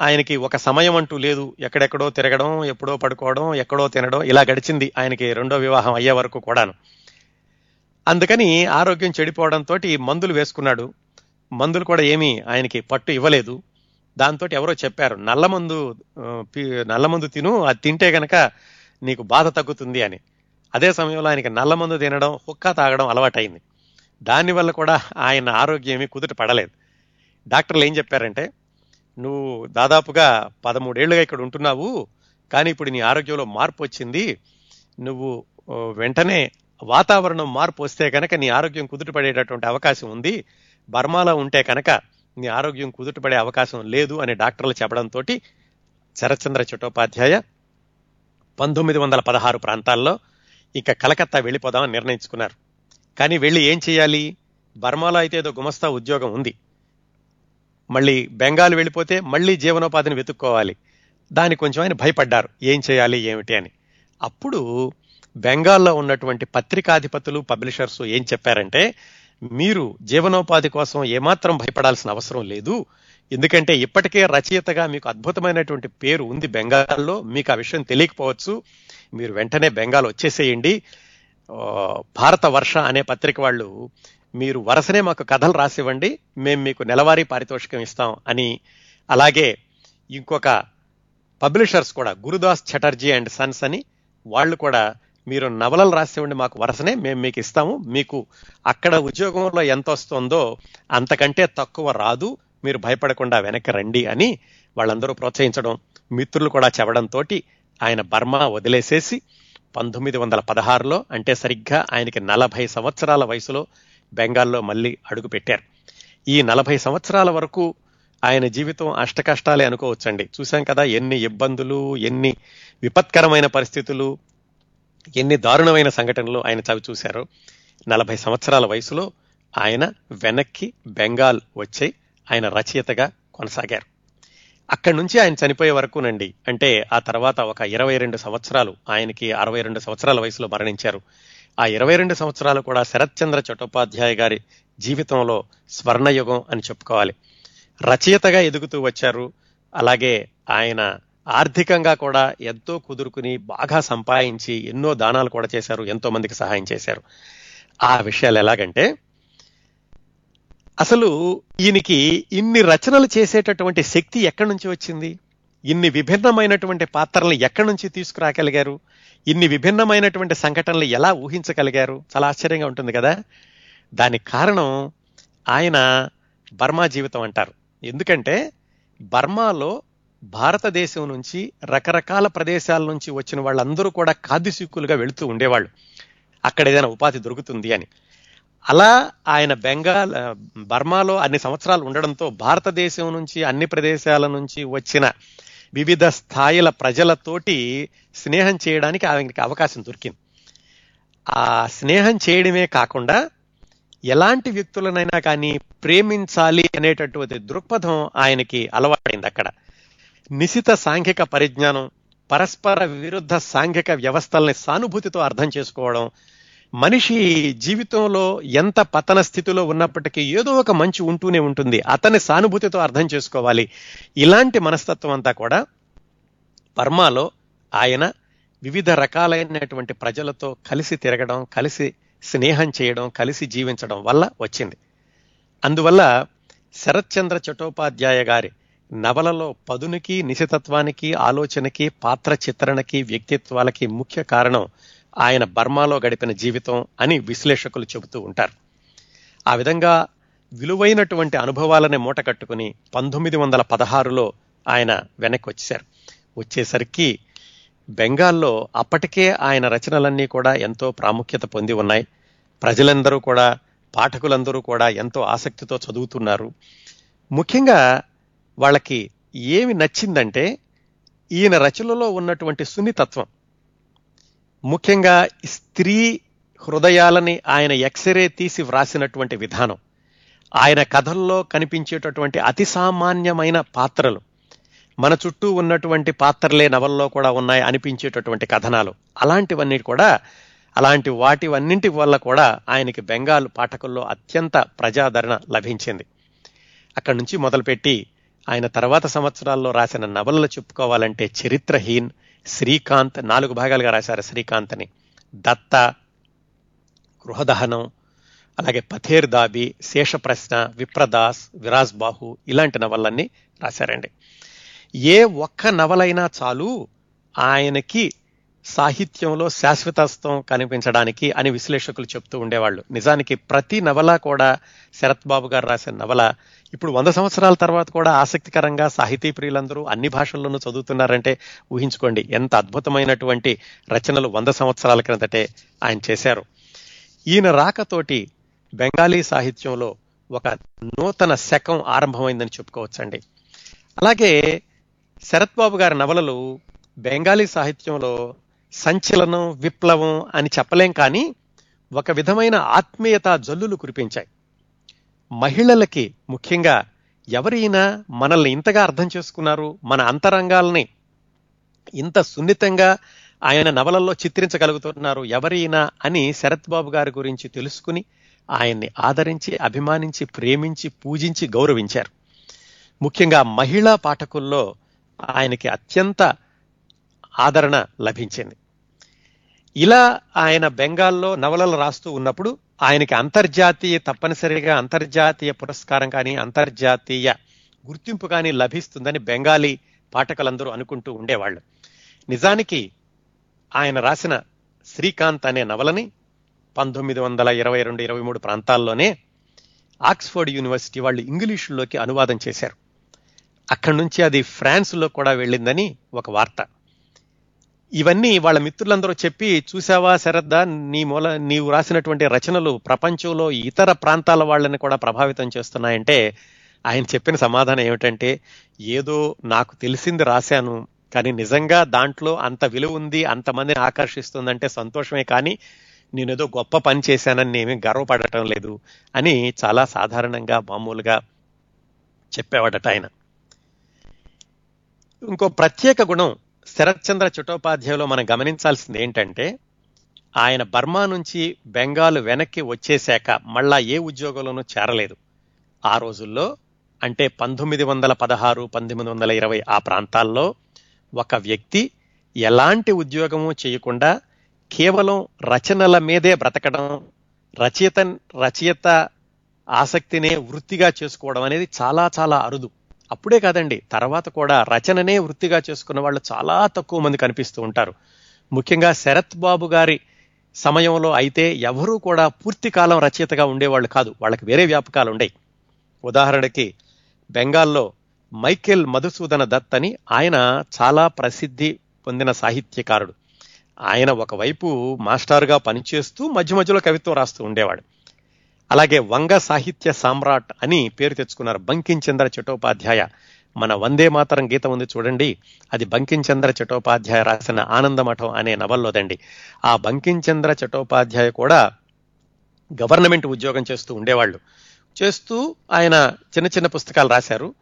Speaker 1: ఆయనకి ఒక సమయం అంటూ లేదు. ఎక్కడెక్కడో తిరగడం ఎప్పుడో పడుకోవడం ఎక్కడో తినడం ఇలా గడిచింది ఆయనకి రెండో వివాహం అయ్యే వరకు కూడాను. అందుకని ఆరోగ్యం చెడిపోవడంతో మందులు వేసుకున్నాడు. మందులు కూడా ఏమీ ఆయనకి పట్టు ఇవ్వలేదు. దాంతో ఎవరో చెప్పారు నల్లమందు నల్లమందు తిను అది తింటే గనక నీకు బాధ తగ్గుతుంది అని. అదే సమయంలో ఆయనకి నల్లమందు తినడం హుక్కా తాగడం అలవాటైంది. దానివల్ల కూడా ఆయన ఆరోగ్యం ఏమీ కుదుట పడలేదు. డాక్టర్లు ఏం చెప్పారంటే నువ్వు దాదాపుగా పదమూడేళ్ళుగా ఇక్కడ ఉంటున్నావు కానీ ఇప్పుడు నీ ఆరోగ్యంలో మార్పు వచ్చింది. నువ్వు వెంటనే వాతావరణం మార్పు వస్తే కనుక నీ ఆరోగ్యం కుదుటపడేటటువంటి అవకాశం ఉంది. బర్మాలో ఉంటే కనుక నీ ఆరోగ్యం కుదుటపడే అవకాశం లేదు అని డాక్టర్లు చెప్పడంతో శరత్చంద్ర చట్టోపాధ్యాయ పంతొమ్మిది వందల పదహారు ప్రాంతాల్లో ఇక కలకత్తా వెళ్ళిపోదామని నిర్ణయించుకున్నారు. కానీ వెళ్ళి ఏం చేయాలి? బర్మాలో అయితే ఏదో గుమస్తా ఉద్యోగం ఉంది. మళ్ళీ బెంగాల్ వెళ్ళిపోతే మళ్ళీ జీవనోపాధిని వెతుక్కోవాలి. దానికి కొంచెం ఆయన భయపడ్డారు. ఏం చేయాలి ఏమిటి అని. అప్పుడు బెంగాల్లో ఉన్నటువంటి పత్రికాధిపతులు పబ్లిషర్స్ ఏం చెప్పారంటే మీరు జీవనోపాధి కోసం ఏమాత్రం భయపడాల్సిన అవసరం లేదు. ఎందుకంటే ఇప్పటికే రచయితగా మీకు అద్భుతమైనటువంటి పేరు ఉంది బెంగాల్లో. మీకు ఆ విషయం తెలియకపోవచ్చు. మీరు వెంటనే బెంగాల్ వచ్చేసేయండి. భారత వర్ష అనే పత్రిక వాళ్ళు మీరు వరుసనే మాకు కథలు రాసివ్వండి మేము మీకు నెలవారీ పారితోషికం ఇస్తాం అని. అలాగే ఇంకొక పబ్లిషర్స్ కూడా గురుదాస్ చటర్జీ అండ్ సన్స్ అని వాళ్ళు కూడా మీరు నవలలు రాసివ్వండి మాకు వరుసనే మేము మీకు ఇస్తాము. మీకు అక్కడ ఉద్యోగంలో ఎంత వస్తుందో అంతకంటే తక్కువ రాదు మీరు భయపడకుండా వెనక్కి రండి అని వాళ్ళందరూ ప్రోత్సహించడం మిత్రులు కూడా చెప్పడంతో ఆయన బర్మా వదిలేసేసి పంతొమ్మిది వందల పదహారులో అంటే సరిగ్గా ఆయనకి నలభై సంవత్సరాల వయసులో బెంగాల్లో మళ్ళీ అడుగు పెట్టారు. ఈ నలభై సంవత్సరాల వరకు ఆయన జీవితం అష్టకష్టాలే అనుకోవచ్చండి. చూశాం కదా ఎన్ని ఇబ్బందులు ఎన్ని విపత్కరమైన పరిస్థితులు ఎన్ని దారుణమైన సంఘటనలు ఆయన చవి చూశారు. నలభై సంవత్సరాల వయసులో ఆయన వెనక్కి బెంగాల్ వచ్చి ఆయన రచయితగా కొనసాగారు. అక్కడి నుంచి ఆయన చనిపోయే వరకునండి. అంటే ఆ తర్వాత ఒక ఇరవై రెండు సంవత్సరాలు ఆయనకి అరవై రెండు సంవత్సరాల వయసులో మరణించారు. ఆ ఇరవై రెండు సంవత్సరాలు కూడా శరత్చంద్ర చట్టోపాధ్యాయ గారి జీవితంలో స్వర్ణయుగం అని చెప్పుకోవాలి. రచయితగా ఎదుగుతూ వచ్చారు. అలాగే ఆయన ఆర్థికంగా కూడా ఎంతో కుదురుకుని బాగా సంపాదించి ఎన్నో దానాలు కూడా చేశారు. ఎంతో మందికి సహాయం చేశారు. ఆ విషయాలు ఎలాగంటే అసలు ఈయనకి ఇన్ని రచనలు చేసేటటువంటి శక్తి ఎక్కడి నుంచి వచ్చింది? ఇన్ని విభిన్నమైనటువంటి పాత్రలను ఎక్కడి నుంచి తీసుకురాగలిగారు? ఇన్ని విభిన్నమైనటువంటి సంఘటనలు ఎలా ఊహించగలిగారు? చాలా ఆశ్చర్యంగా ఉంటుంది కదా? దానికి కారణం ఆయన బర్మా జీవితం అంటారు. ఎందుకంటే బర్మాలో భారతదేశం నుంచి రకరకాల ప్రదేశాల నుంచి వచ్చిన వాళ్ళందరూ కూడా కాదిసిక్కులుగా వెళుతూ ఉండేవాళ్ళు. అక్కడ ఏదైనా ఉపాధి దొరుకుతుంది అని. అలా ఆయన బెంగాల్ బర్మాలో అన్ని సంవత్సరాలు ఉండడంతో భారతదేశం నుంచి అన్ని ప్రదేశాల నుంచి వచ్చిన వివిధ స్థాయిల ప్రజలతోటి స్నేహం చేయడానికి ఆయనకి అవకాశం దొరికింది. ఆ స్నేహం చేయడమే కాకుండా ఎలాంటి వ్యక్తులనైనా కానీ ప్రేమించాలి అనేటటువంటి దృక్పథం ఆయనకి అలవాటైంది అక్కడ. నిశిత సాంఘిక పరిజ్ఞానం పరస్పర విరుద్ధ సాంఘిక వ్యవస్థల్ని సానుభూతితో అర్థం చేసుకోవడం మనిషి జీవితంలో ఎంత పతన స్థితిలో ఉన్నప్పటికీ ఏదో ఒక మంచి ఉంటూనే ఉంటుంది. అతని సానుభూతితో అర్థం చేసుకోవాలి. ఇలాంటి మనస్తత్వం అంతా కూడా బర్మాలో ఆయన వివిధ రకాలైనటువంటి ప్రజలతో కలిసి తిరగడం కలిసి స్నేహం చేయడం కలిసి జీవించడం వల్ల వచ్చింది. అందువల్ల శరత్చంద్ర చట్టోపాధ్యాయ గారి నవలలో పదునికి నిశితత్వానికి ఆలోచనకి పాత్ర చిత్రణకి వ్యక్తిత్వాలకి ముఖ్య కారణం ఆయన బర్మాలో గడిపిన జీవితం అని విశ్లేషకులు చెబుతూ ఉంటారు. ఆ విధంగా విలువైనటువంటి అనుభవాలని మూట కట్టుకుని పంతొమ్మిది వందల పదహారులో ఆయన వెనక్కి వచ్చేశారు వచ్చేసరికి బెంగాల్లో అప్పటికే ఆయన రచనలన్నీ కూడా ఎంతో ప్రాముఖ్యత పొంది ఉన్నాయి. ప్రజలందరూ కూడా పాఠకులందరూ కూడా ఎంతో ఆసక్తితో చదువుతున్నారు. ముఖ్యంగా వాళ్ళకి ఏమి నచ్చిందంటే ఈయన రచనలో ఉన్నటువంటి సున్నితత్వం. ముఖ్యంగా స్త్రీ హృదయాలని ఆయన ఎక్స్రే తీసి వ్రాసినటువంటి విధానం. ఆయన కథల్లో కనిపించేటటువంటి అతి సామాన్యమైన పాత్రలు. మన చుట్టూ ఉన్నటువంటి పాత్రలే నవల్లో కూడా ఉన్నాయి అనిపించేటటువంటి కథనాలు. అలాంటివన్నీ కూడా అలాంటి వాటివన్నింటి వల్ల కూడా ఆయనకి బెంగాల్ పాఠకుల్లో అత్యంత ప్రజాదరణ లభించింది. అక్కడి నుంచి మొదలుపెట్టి ఆయన తర్వాత సంవత్సరాల్లో రాసిన నవలలు చెప్పుకోవాలంటే చరిత్రహీన్ శ్రీకాంత్ నాలుగు భాగాలుగా రాశారు. శ్రీకాంత్ని దత్త గృహదహనం అలాగే పథేర్ దాబి శేషప్రశ్న విప్రదాస్ విరాజ్ బాహు ఇలాంటి నవలన్నీ రాశారండి. ఏ ఒక్క నవలైనా చాలు ఆయనకి సాహిత్యంలో శాశ్వతత్వం కనిపించడానికి అని విశ్లేషకులు చెప్తూ ఉండేవాళ్ళు. నిజానికి ప్రతి నవల కూడా శరత్ బాబు గారు రాసిన నవల. ఇప్పుడు వంద సంవత్సరాల తర్వాత కూడా ఆసక్తికరంగా సాహితీ ప్రియులందరూ అన్ని భాషల్లోనూ చదువుతున్నారంటే ఊహించుకోండి. ఎంత అద్భుతమైనటువంటి రచనలు వంద సంవత్సరాల క్రిందటే ఆయన చేశారు. ఈయన రాకతోటి బెంగాలీ సాహిత్యంలో ఒక నూతన శకం ఆరంభమైందని చెప్పుకోవచ్చండి. అలాగే శరత్ బాబు గారి నవలలు బెంగాలీ సాహిత్యంలో సంచలనం విప్లవం అని చెప్పలేం కానీ ఒక విధమైన ఆత్మీయత జల్లులు కురిపించాయి. మహిళలకి ముఖ్యంగా ఎవరైనా మనల్ని ఇంతగా అర్థం చేసుకున్నారు మన అంతరంగాల్ని ఇంత సున్నితంగా ఆయన నవలల్లో చిత్రించగలుగుతున్నారు ఎవరైనా అని శరత్ బాబు గారి గురించి తెలుసుకుని ఆయన్ని ఆదరించి అభిమానించి ప్రేమించి పూజించి గౌరవించారు. ముఖ్యంగా మహిళా పాఠకుల్లో ఆయనకి అత్యంత ఆదరణ లభించింది. ఇలా ఆయన బెంగాల్లో నవలలు రాస్తూ ఉన్నప్పుడు ఆయనకి అంతర్జాతీయ తప్పనిసరిగా అంతర్జాతీయ పురస్కారం కానీ అంతర్జాతీయ గుర్తింపు కానీ లభిస్తుందని బెంగాలీ పాఠకులందరూ అనుకుంటూ ఉండేవాళ్ళు. నిజానికి ఆయన రాసిన శ్రీకాంత్ అనే నవలని పంతొమ్మిది వందల ఇరవై రెండు ఇరవై మూడు ప్రాంతాల్లోనే ఆక్స్ఫర్డ్ యూనివర్సిటీ వాళ్ళు ఇంగ్లీషులోకి అనువాదం చేశారు. అక్కడి నుంచి అది ఫ్రాన్స్లో కూడా వెళ్ళిందని ఒక వార్త. ఇవన్నీ వాళ్ళ మిత్రులందరూ చెప్పి చూసావా శరద్దా నీ మూల నీవు రాసినటువంటి రచనలు ప్రపంచంలో ఇతర ప్రాంతాల వాళ్ళని కూడా ప్రభావితం చేస్తున్నాయంటే ఆయన చెప్పిన సమాధానం ఏమిటంటే ఏదో నాకు తెలిసింది రాశాను కానీ నిజంగా దాంట్లో అంత విలువ ఉంది అంతమందిని ఆకర్షిస్తుందంటే సంతోషమే కానీ నేనేదో గొప్ప పని చేశానని నేమీ గర్వపడటం లేదు అని చాలా సాధారణంగా మామూలుగా చెప్పేవాడట ఆయన. ఇంకో ప్రత్యేక గుణం శరత్చంద్ర చట్టోపాధ్యాయులో మనం గమనించాల్సింది ఏంటంటే ఆయన బర్మా నుంచి బెంగాల్ వెనక్కి వచ్చేశాక మళ్ళా ఏ ఉద్యోగంలోనూ చేరలేదు. ఆ రోజుల్లో అంటే పంతొమ్మిది వందల పదహారు పంతొమ్మిది వందల ఇరవై ఆ ప్రాంతాల్లో ఒక వ్యక్తి ఎలాంటి ఉద్యోగము చేయకుండా కేవలం రచనల మీదే బ్రతకడం రచయిత రచయిత ఆసక్తినే వృత్తిగా చేసుకోవడం అనేది చాలా చాలా అరుదు. అప్పుడే కాదండి తర్వాత కూడా రచననే వృత్తిగా చేసుకున్న వాళ్ళు చాలా తక్కువ మంది కనిపిస్తూ ఉంటారు. ముఖ్యంగా శరత్ బాబు గారి సమయంలో అయితే ఎవరూ కూడా పూర్తి కాలం రచయితగా ఉండేవాళ్ళు కాదు. వాళ్ళకి వేరే వ్యాపకాలు ఉండేవి ఉదాహరణకి బెంగాల్లో మైకేల్ మధుసూదన దత్ అని ఆయన చాలా ప్రసిద్ధి పొందిన సాహిత్యకారుడు. ఆయన ఒకవైపు మాస్టర్గా పనిచేస్తూ మధ్య మధ్యలో కవిత్వం రాస్తూ ఉండేవాడు. అలాగే వంగ సాహిత్య సామ్రాట్ అని పేరు తెచ్చుకున్నారు బంకించంద్ర చటోపాధ్యాయ. మన వందే మాతరం గీతం ఉంది చూడండి. అది బంకించంద్ర చటోపాధ్యాయ రాసిన ఆనందమఠం అనే నవల్లోదండి. ఆ బంకించంద్ర చటోపాధ్యాయ కూడా గవర్నమెంట్ ఉద్యోగం చేస్తూ ఉండేవాళ్ళు. చేస్తూ ఆయన చిన్న చిన్న పుస్తకాలు రాశారు.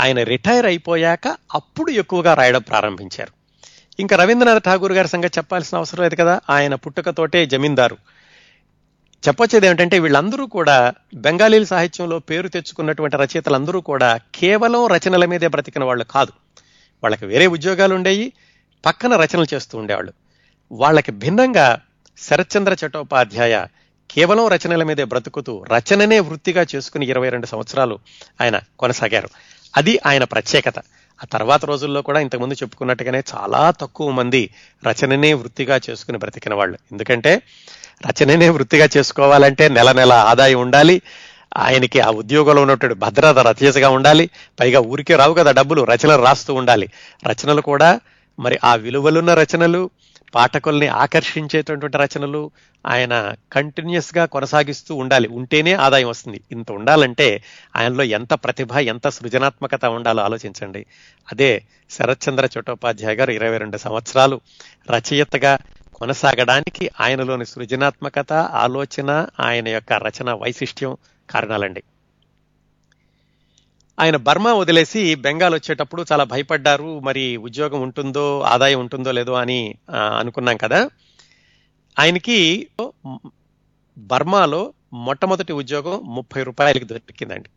Speaker 1: ఆయన రిటైర్ అయిపోయాక అప్పుడు ఎక్కువగా రాయడం ప్రారంభించారు. ఇంకా రవీంద్రనాథ్ ఠాగూర్ గారి సంగతి చెప్పాల్సిన అవసరం లేదు కదా? ఆయన పుట్టుకతోటే జమీందారు. చెప్పొచ్చేది ఏమిటంటే వీళ్ళందరూ కూడా బెంగాలీ సాహిత్యంలో పేరు తెచ్చుకున్నటువంటి రచయితలందరూ కూడా కేవలం రచనల మీదే బ్రతికిన వాళ్ళు కాదు. వాళ్ళకి వేరే ఉద్యోగాలు ఉండేవి పక్కన రచనలు చేస్తూ ఉండేవాళ్ళు. వాళ్ళకి భిన్నంగా శరత్చంద్ర చట్టోపాధ్యాయ కేవలం రచనల మీదే బ్రతుకుతూ రచననే వృత్తిగా చేసుకుని ఇరవై రెండు సంవత్సరాలు ఆయన కొనసాగారు. అది ఆయన ప్రత్యేకత. ఆ తర్వాత రోజుల్లో కూడా ఇంతకుముందు చెప్పుకున్నట్టుగానే చాలా తక్కువ మంది రచననే వృత్తిగా చేసుకుని బ్రతికిన వాళ్ళు. ఎందుకంటే రచననే వృత్తిగా చేసుకోవాలంటే నెల నెల ఆదాయం ఉండాలి. ఆయనకి ఆ ఉద్యోగంలో ఉన్నటువంటి భద్రత రచయితగా ఉండాలి. పైగా ఊరికే రావు కదా డబ్బులు రచనలు రాస్తూ ఉండాలి. రచనలు కూడా మరి ఆ విలువలున్న రచనలు పాఠకుల్ని ఆకర్షించేటటువంటి రచనలు ఆయన కంటిన్యూస్గా కొనసాగిస్తూ ఉండాలి. ఉంటేనే ఆదాయం వస్తుంది. ఇంత ఉండాలంటే ఆయనలో ఎంత ప్రతిభ ఎంత సృజనాత్మకత ఉండాలో ఆలోచించండి. అదే శరత్చంద్ర చట్టోపాధ్యాయ గారు ఇరవై రెండు సంవత్సరాలు రచయితగా కొనసాగడానికి ఆయనలోని సృజనాత్మకత ఆలోచన ఆయన యొక్క రచన వైశిష్ట్యం కారణాలండి. ఆయన బర్మా వదిలేసి బెంగాల్ వచ్చేటప్పుడు చాలా భయపడ్డారు మరి ఉద్యోగం ఉంటుందో ఆదాయం ఉంటుందో లేదో అని అనుకున్నాం కదా. ఆయనకి బర్మాలో మొట్టమొదటి ఉద్యోగం ముప్పై రూపాయలకి దొరికిందండి.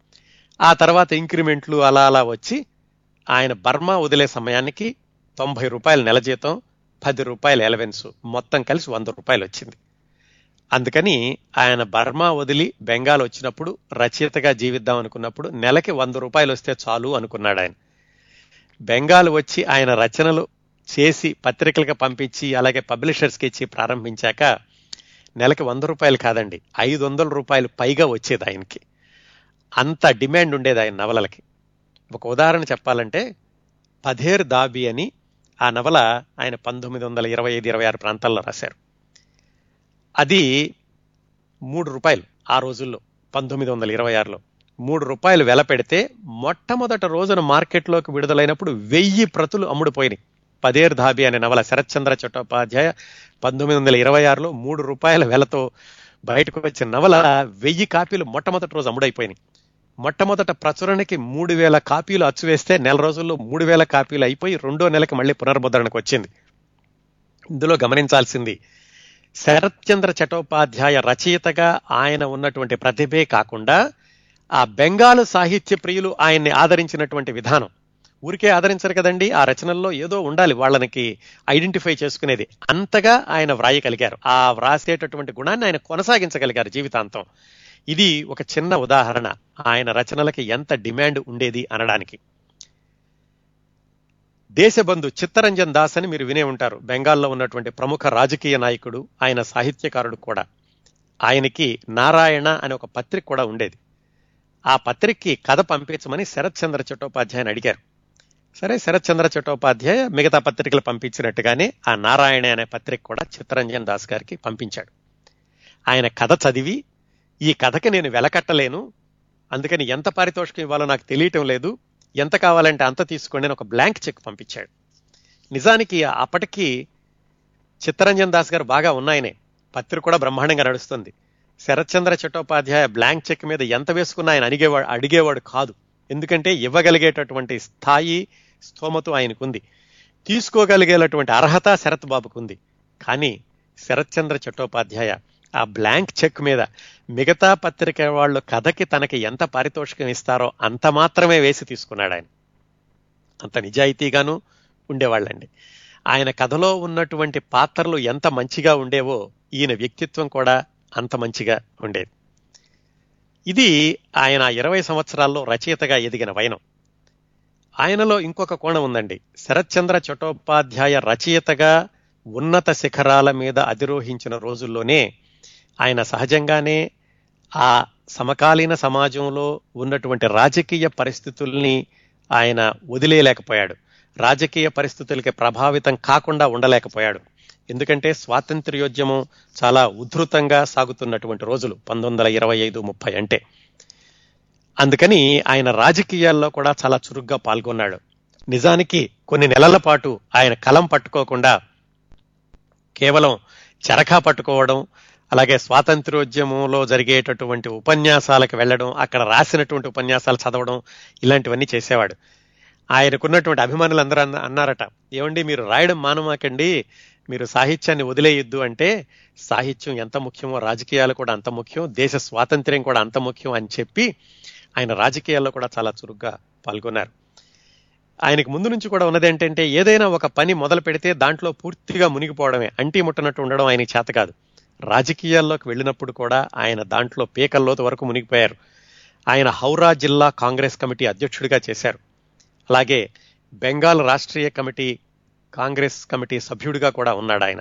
Speaker 1: ఆ తర్వాత ఇంక్రిమెంట్లు అలా అలా వచ్చి ఆయన బర్మా వదిలే సమయానికి తొంభై రూపాయల నెల జీతం పది రూపాయల ఎలవెన్స్ మొత్తం కలిసి వంద రూపాయలు వచ్చింది. అందుకని ఆయన బర్మా వదిలి బెంగాల్ వచ్చినప్పుడు రచయితగా జీవిద్దాం అనుకున్నప్పుడు నెలకి వంద రూపాయలు వస్తే చాలు అనుకున్నాడు ఆయన. బెంగాల్ వచ్చి ఆయన రచనలు చేసి పత్రికలకు పంపించి అలాగే పబ్లిషర్స్కి ఇచ్చి ప్రారంభించాక నెలకి వంద రూపాయలు కాదండి ఐదు వందల రూపాయలు పైగా వచ్చేది ఆయనకి. అంత డిమాండ్ ఉండేది ఆయన నవలలకి. ఒక ఉదాహరణ చెప్పాలంటే పధేర్ దాబి అని ఆ నవల ఆయన పంతొమ్మిది వందల ఇరవై ఐదు ఇరవై ఆరు ప్రాంతాల్లో రాశారు. అది మూడు రూపాయలు ఆ రోజుల్లో పంతొమ్మిది వందల ఇరవై ఆరులో. మూడు రూపాయలు వెల పెడితే మొట్టమొదట రోజున మార్కెట్లోకి విడుదలైనప్పుడు వెయ్యి ప్రతులు అమ్ముడుపోయినాయి. పదేర్ ధాబి అనే నవల శరత్చంద్ర చట్టోపాధ్యాయ పంతొమ్మిది వందల ఇరవై ఆరులో మూడు రూపాయల వెలతో బయటకు వచ్చిన నవల వెయ్యి కాపీలు మొట్టమొదటి రోజు అమ్ముడైపోయినాయి. మొట్టమొదట ప్రచురణకి మూడు వేల కాపీలు అచ్చు వేస్తే నెల రోజుల్లో మూడు వేల కాపీలు అయిపోయి రెండో నెలకి మళ్ళీ పునర్ముద్రణకు వచ్చింది. ఇందులో గమనించాల్సింది శరత్చంద్ర చటోపాధ్యాయ రచయితగా ఆయన ఉన్నటువంటి ప్రతిభే కాకుండా ఆ బెంగాలు సాహిత్య ప్రియులు ఆయన్ని ఆదరించినటువంటి విధానం. ఊరికే ఆదరించరు కదండి ఆ రచనల్లో ఏదో ఉండాలి వాళ్ళనికి ఐడెంటిఫై చేసుకునేది. అంతగా ఆయన వ్రాయగలిగారు. ఆ వ్రాసేటటువంటి గుణాన్ని ఆయన కొనసాగించగలిగారు జీవితాంతం. ఇది ఒక చిన్న ఉదాహరణ. ఆయన రచనలకి ఎంత డిమాండ్ ఉండేది అనడానికి. దేశబంధు చిత్తరంజన్ దాస్ అని మీరు వినే ఉంటారు. బెంగాల్లో ఉన్నటువంటి ప్రముఖ రాజకీయ నాయకుడు ఆయన సాహిత్యకారుడు కూడా. ఆయనకి నారాయణ అనే ఒక పత్రిక కూడా ఉండేది. ఆ పత్రికకి కథ పంపించమని శరత్ చంద్ర చట్టోపాధ్యాయని అడిగారు. సరే శరత్ చంద్ర చట్టోపాధ్యాయ మిగతా పత్రికలు పంపించినట్టుగానే ఆ నారాయణ అనే పత్రిక కూడా చిత్తరంజన్ దాస్ గారికి పంపించాడు. ఆయన కథ చదివి ఈ కథకి నేను వెలకట్టలేను. అందుకని ఎంత పారితోషికం ఇవ్వాలో నాకు తెలియటం లేదు. ఎంత కావాలంటే అంత తీసుకోండి అని ఒక బ్లాంక్ చెక్ పంపించాడు. నిజానికి అప్పటికి చిత్తరంజన్ దాస్ గారు బాగా ఉన్నాయనే. పత్రిక కూడా బ్రహ్మాండంగా నడుస్తుంది. శరత్చంద్ర చట్టోపాధ్యాయ బ్లాంక్ చెక్ మీద ఎంత వేసుకున్నా ఆయన అడిగేవాడు అడిగేవాడు కాదు. ఎందుకంటే ఇవ్వగలిగేటటువంటి స్థాయి స్తోమత ఆయనకుంది. తీసుకోగలిగేటటువంటి అర్హత శరత్ బాబుకు ఉంది కానీ శరత్చంద్ర చట్టోపాధ్యాయ ఆ బ్లాంక్ చెక్ మీద మిగతా పత్రిక వాళ్ళు కథకి తనకి ఎంత పారితోషికం ఇస్తారో అంత మాత్రమే వేసి తీసుకున్నాడు ఆయన. అంత నిజాయితీగాను ఉండేవాళ్ళండి. ఆయన కథలో ఉన్నటువంటి పాత్రలు ఎంత మంచిగా ఉండేవో ఈయన వ్యక్తిత్వం కూడా అంత మంచిగా ఉండేది. ఇది ఆయన ఇరవై సంవత్సరాల్లో రచయితగా ఎదిగిన వైనం. ఆయనలో ఇంకొక కోణం ఉందండి. శరత్చంద్ర చట్టోపాధ్యాయ రచయితగా ఉన్నత శిఖరాల మీద అధిరోహించిన రోజుల్లోనే ఆయన సహజంగానే ఆ సమకాలీన సమాజంలో ఉన్నటువంటి రాజకీయ పరిస్థితుల్ని ఆయన వదిలేయలేకపోయాడు. రాజకీయ పరిస్థితులకి ప్రభావితం కాకుండా ఉండలేకపోయాడు. ఎందుకంటే స్వాతంత్ర్యోద్యమం చాలా ఉధృతంగా సాగుతున్నటువంటి రోజులు పంతొమ్మిది వందల ఇరవై ఐదు ముప్పై అంటే. అందుకని ఆయన రాజకీయాల్లో కూడా చాలా చురుగ్గా పాల్గొన్నాడు. నిజానికి కొన్ని నెలల పాటు ఆయన కలం పట్టుకోకుండా కేవలం చరఖా పట్టుకోవడం అలాగే స్వాతంత్రోద్యమంలో జరిగేటటువంటి ఉపన్యాసాలకు వెళ్ళడం అక్కడ రాసినటువంటి ఉపన్యాసాలు చదవడం ఇలాంటివన్నీ చేసేవాడు. ఆయనకున్నటువంటి అభిమానులు అందరూ అన్నారట ఏమండి మీరు రాయడం మానమాకండి మీరు సాహిత్యాన్ని వదిలేయొద్దు అంటే సాహిత్యం ఎంత ముఖ్యమో రాజకీయాలు కూడా అంత ముఖ్యం దేశ స్వాతంత్ర్యం కూడా అంత ముఖ్యం అని చెప్పి ఆయన రాజకీయాల్లో కూడా చాలా చురుగ్గా పాల్గొన్నారు. ఆయనకు ముందు నుంచి కూడా ఉన్నది ఏంటంటే ఏదైనా ఒక పని మొదలు పెడితే దాంట్లో పూర్తిగా మునిగిపోవడమే అంటీ ముట్టనట్టు ఉండడం ఆయనకి చేత కాదు. రాజకీయాల్లోకి వెళ్ళినప్పుడు కూడా ఆయన దాంట్లో పీకల్లోతు వరకు మునిగిపోయారు. ఆయన హౌరా జిల్లా కాంగ్రెస్ కమిటీ అధ్యక్షుడిగా చేశారు. అలాగే బెంగాల్ రాష్ట్రీయ కమిటీ కాంగ్రెస్ కమిటీ సభ్యుడిగా కూడా ఉన్నాడు ఆయన.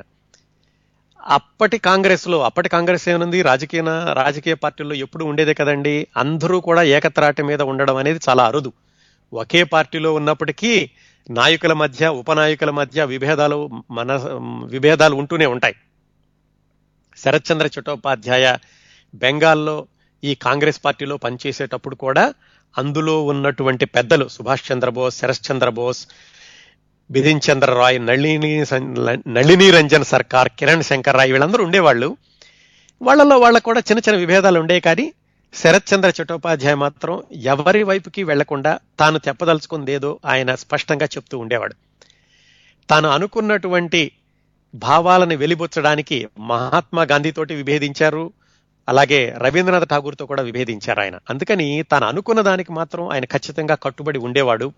Speaker 1: అప్పటి కాంగ్రెస్లో అప్పటి కాంగ్రెస్ ఏముంది? రాజకీయ రాజకీయ పార్టీల్లో ఎప్పుడు ఉండేదే కదండి. అందరూ కూడా ఏకత్రాటి మీద ఉండడం అనేది చాలా అరుదు. ఒకే పార్టీలో ఉన్నప్పటికీ నాయకుల మధ్య ఉపనాయకుల మధ్య విభేదాలు మన విభేదాలు ఉంటూనే ఉంటాయి. శరత్చంద్ర చట్టోపాధ్యాయ బెంగాల్లో ఈ కాంగ్రెస్ పార్టీలో పనిచేసేటప్పుడు కూడా అందులో ఉన్నటువంటి పెద్దలు సుభాష్ చంద్రబోస్ శరత్ చంద్రబోస్ బిధిన్ చంద్ర రాయ్ నళిని నళిని రంజన్ సర్కార్ కిరణ్ శంకర్ రాయ్ వీళ్ళందరూ ఉండేవాళ్ళు. వాళ్ళలో వాళ్ళకు కూడా చిన్న చిన్న విభేదాలు ఉండే కానీ శరత్ చంద్ర చట్టోపాధ్యాయ మాత్రం ఎవరి వైపుకి వెళ్ళకుండా తాను చెప్పదలుచుకుందేదో ఆయన స్పష్టంగా చెప్తూ ఉండేవాడు. తాను అనుకున్నటువంటి భావాలను వెలిబుచ్చడానికి మహాత్మా గాంధీతోటి విభేదించారు. అలాగే రవీంద్రనాథ్ ఠాగూర్తో కూడా విభేదించారు ఆయన. అందుకని తాను అనుకున్న దానికి మాత్రం ఆయన ఖచ్చితంగా కట్టుబడి ఉండేవాడు.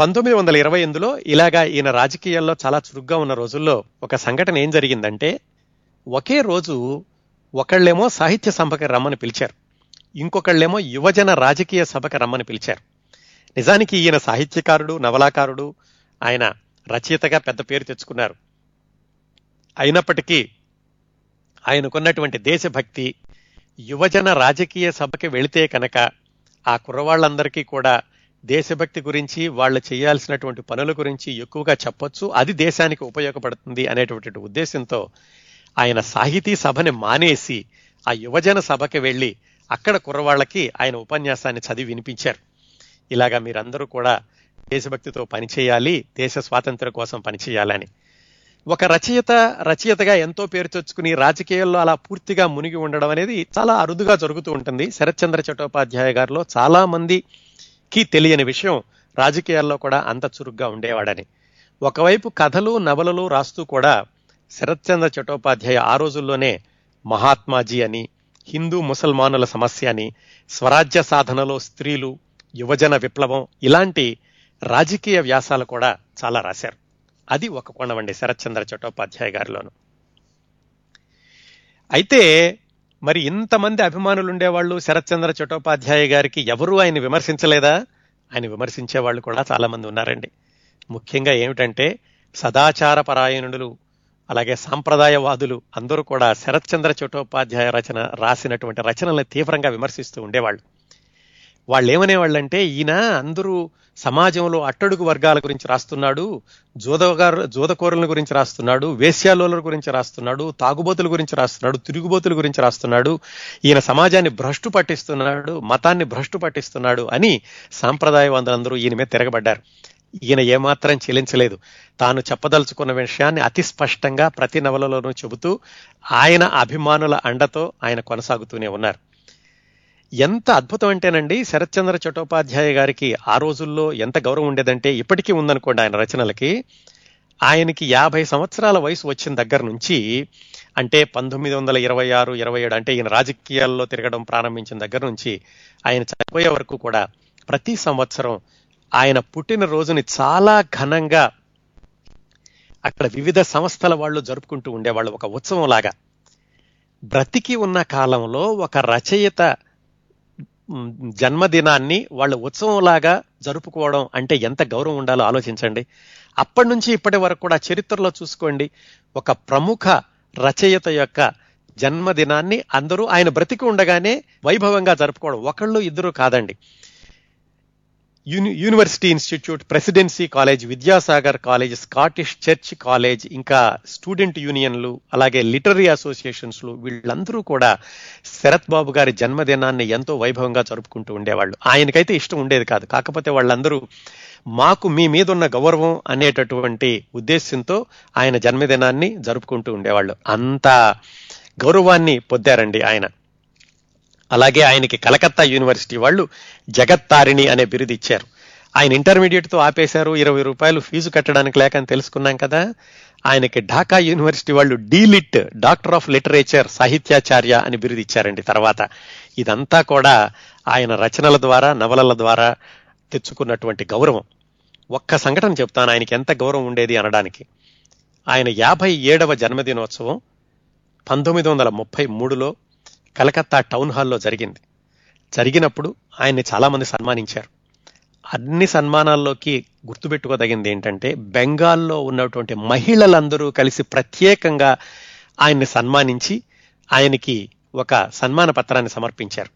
Speaker 1: పంతొమ్మిది వందల ఇరవై ఎనిమిదిలో ఇలాగా ఈయన రాజకీయాల్లో చాలా చురుగ్గా ఉన్న రోజుల్లో ఒక సంఘటన ఏం జరిగిందంటే ఒకే రోజు ఒకళ్ళేమో సాహిత్య సభకి రమ్మని పిలిచారు. ఇంకొకళ్ళేమో యువజన రాజకీయ సభకి రమ్మని పిలిచారు. నిజానికి ఈయన సాహిత్యకారుడు నవలాకారుడు ఆయన రచయితగా పెద్ద పేరు తెచ్చుకున్నారు. అయినప్పటికీ ఆయనకున్నటువంటి దేశభక్తి యువజన రాజకీయ సభకి వెళితే కనుక ఆ కుర్రవాళ్ళందరికీ కూడా దేశభక్తి గురించి వాళ్ళు చేయాల్సినటువంటి పనుల గురించి ఎక్కువగా చెప్పొచ్చు. అది దేశానికి ఉపయోగపడుతుంది అనేటువంటి ఉద్దేశంతో ఆయన సాహితీ సభని మానేసి ఆ యువజన సభకి వెళ్ళి అక్కడ కుర్రవాళ్ళకి ఆయన ఉపన్యాసాన్ని చదివి వినిపించారు. ఇలాగా మీరందరూ కూడా దేశభక్తితో పనిచేయాలి దేశ స్వాతంత్ర్యం కోసం పనిచేయాలని. ఒక రచయిత రచయితగా ఎంతో పేరు తెచ్చుకుని రాజకీయాల్లో అలా పూర్తిగా మునిగి ఉండడం అనేది చాలా అరుదుగా జరుగుతూ ఉంటుంది. శరత్చంద్ర చట్టోపాధ్యాయ గారిలో చాలా మందికి తెలియని విషయం రాజకీయాల్లో కూడా అంత చురుగ్గా ఉండేవాడని. ఒకవైపు కథలు నవలలు రాస్తూ కూడా శరత్చంద్ర చట్టోపాధ్యాయ ఆ రోజుల్లోనే మహాత్మాజీ అని హిందూ ముసల్మానుల సమస్య అని స్వరాజ్య సాధనలో స్త్రీలు యువజన విప్లవం ఇలాంటి రాజకీయ వ్యాసాలు కూడా చాలా రాశారు. అది ఒక కోణమండి శరత్చంద్ర చట్టోపాధ్యాయ గారిలోను. అయితే మరి ఇంతమంది అభిమానులు ఉండేవాళ్ళు శరత్చంద్ర చట్టోపాధ్యాయ గారికి ఎవరూ ఆయన విమర్శించలేదా? ఆయన విమర్శించే వాళ్ళు కూడా చాలామంది ఉన్నారండి. ముఖ్యంగా ఏమిటంటే సదాచార పరాయణులు అలాగే సాంప్రదాయవాదులు అందరూ కూడా శరత్చంద్ర చట్టోపాధ్యాయ రచన రాసినటువంటి రచనలను తీవ్రంగా విమర్శిస్తూ ఉండేవాళ్ళు. వాళ్ళు ఏమనేవాళ్ళంటే ఈయన అందరూ సమాజంలో అట్టడుగు వర్గాల గురించి రాస్తున్నాడు జోదగారు జోదకోరుల గురించి రాస్తున్నాడు వేశ్యాలోల గురించి రాస్తున్నాడు తాగుబోతుల గురించి రాస్తున్నాడు తిరుగుబోతుల గురించి రాస్తున్నాడు ఈయన సమాజాన్ని భ్రష్టు పట్టిస్తున్నాడు మతాన్ని భ్రష్టు పట్టిస్తున్నాడు అని సాంప్రదాయవాదులందరూ ఈయన మీద తిరగబడ్డారు. ఈయన ఏమాత్రం చెల్లించలేదు తాను చెప్పదలుచుకున్న విషయాన్ని అతి స్పష్టంగా ప్రతి నవలలోనూ చెబుతూ ఆయన అభిమానుల అండతో ఆయన కొనసాగుతూనే ఉన్నారు. ఎంత అద్భుతం అంటేనండి శరత్చంద్ర చటోపాధ్యాయ గారికి ఆ రోజుల్లో ఎంత గౌరవం ఉండేదంటే ఇప్పటికీ ఉందనుకోండి ఆయన రచనలకి. ఆయనకి యాభై సంవత్సరాల వయసు వచ్చిన దగ్గర నుంచి అంటే పంతొమ్మిది వందల ఇరవై ఆరు ఇరవై ఏడు అంటే ఈయన రాజకీయాల్లో తిరగడం ప్రారంభించిన దగ్గర నుంచి ఆయన చనిపోయే వరకు కూడా ప్రతి సంవత్సరం ఆయన పుట్టిన రోజుని చాలా ఘనంగా అక్కడ వివిధ సంస్థల వాళ్ళు జరుపుకుంటూ ఉండేవాళ్ళు. ఒక ఉత్సవం లాగా బ్రతికి ఉన్న కాలంలో ఒక రచయిత జన్మదినాన్ని వాళ్ళ ఉత్సవంలాగా జరుపుకోవడం అంటే ఎంత గౌరవం ఉండాలో ఆలోచించండి. అప్పటి నుంచి ఇప్పటి వరకు కూడా చరిత్రలో చూసుకోండి. ఒక ప్రముఖ రచయిత యొక్క జన్మదినాన్ని అందరూ ఆయన బ్రతికి ఉండగానే వైభవంగా జరుపుకోవడం. ఒకళ్ళు ఇద్దరు కాదండి. Uni university institute presidency college Vidyasagar college Scottish church college ఇంకా స్టూడెంట్ యూనియన్లు అలాగే లిటరీ అసోసియేషన్స్లు వీళ్ళందరూ కూడా శరత్ బాబు గారి జన్మదినాన్ని ఎంతో వైభవంగా జరుపుకుంటూ ఉండేవాళ్ళు. ఆయనకైతే ఇష్టం ఉండేది కాదు. కాకపోతే వాళ్ళందరూ మాకు మీ మీద ఉన్న గౌరవం అనేటటువంటి ఉద్దేశంతో ఆయన జన్మదినాన్ని జరుపుకుంటూ ఉండేవాళ్ళు. అంత గౌరవాన్ని పొందారండి ఆయన. అలాగే ఆయనకి కలకత్తా యూనివర్సిటీ వాళ్ళు జగత్తారిణి అనే బిరుది ఇచ్చారు. ఆయన ఇంటర్మీడియట్తో ఆపేశారు ఇరవై రూపాయలు ఫీజు కట్టడానికి లేకని తెలుసుకున్నాం కదా. ఆయనకి ఢాకా యూనివర్సిటీ వాళ్ళు డీలిట్ డాక్టర్ ఆఫ్ లిటరేచర్ సాహిత్యాచార్య అని బిరుది ఇచ్చారండి తర్వాత. ఇదంతా కూడా ఆయన రచనల ద్వారా నవలల ద్వారా తెచ్చుకున్నటువంటి గౌరవం. ఒక్క సంఘటన చెప్తాను ఆయనకి ఎంత గౌరవం ఉండేది అనడానికి. ఆయన యాభై ఏడవ జన్మదినోత్సవం పంతొమ్మిది వందల ముప్పై మూడులో కలకత్తా టౌన్ హాల్లో జరిగింది. జరిగినప్పుడు ఆయన్ని చాలామంది సన్మానించారు. అన్ని సన్మానాల్లోకి గుర్తుపెట్టుకోదగింది ఏంటంటే బెంగాల్లో ఉన్నటువంటి మహిళలందరూ కలిసి ప్రత్యేకంగా ఆయన్ని సన్మానించి ఆయనకి ఒక సన్మాన పత్రాన్ని సమర్పించారు.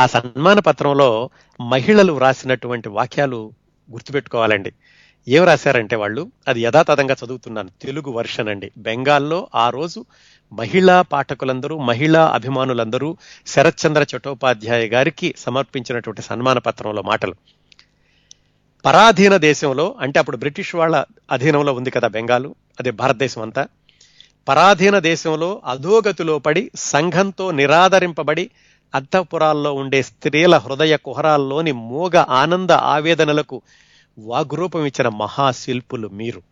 Speaker 1: ఆ సన్మాన పత్రంలో మహిళలు వ్రాసినటువంటి వాక్యాలు గుర్తుపెట్టుకోవాలండి. ఏం రాశారంటే వాళ్ళు అది యథాతథంగా చదువుతున్నాను తెలుగు వర్షన్ అండి. బెంగాల్లో ఆ రోజు మహిళా పాఠకులందరూ మహిళా అభిమానులందరూ శరత్చంద్ర చట్టోపాధ్యాయ గారికి సమర్పించినటువంటి సన్మాన పత్రంలో మాటలు. పరాధీన దేశంలో అంటే అప్పుడు బ్రిటిష్ వాళ్ళ అధీనంలో ఉంది కదా బెంగాలు అదే భారతదేశం అంతా పరాధీన దేశంలో అధోగతిలో పడి సంఘంతో నిరాదరింపబడి అంతఃపురాల్లో ఉండే స్త్రీల హృదయ కుహరాల్లోని మూగ ఆనంద ఆవేదనలకు వాగ్రూపం ఇచ్చిన మహాశిల్పులు మీరు.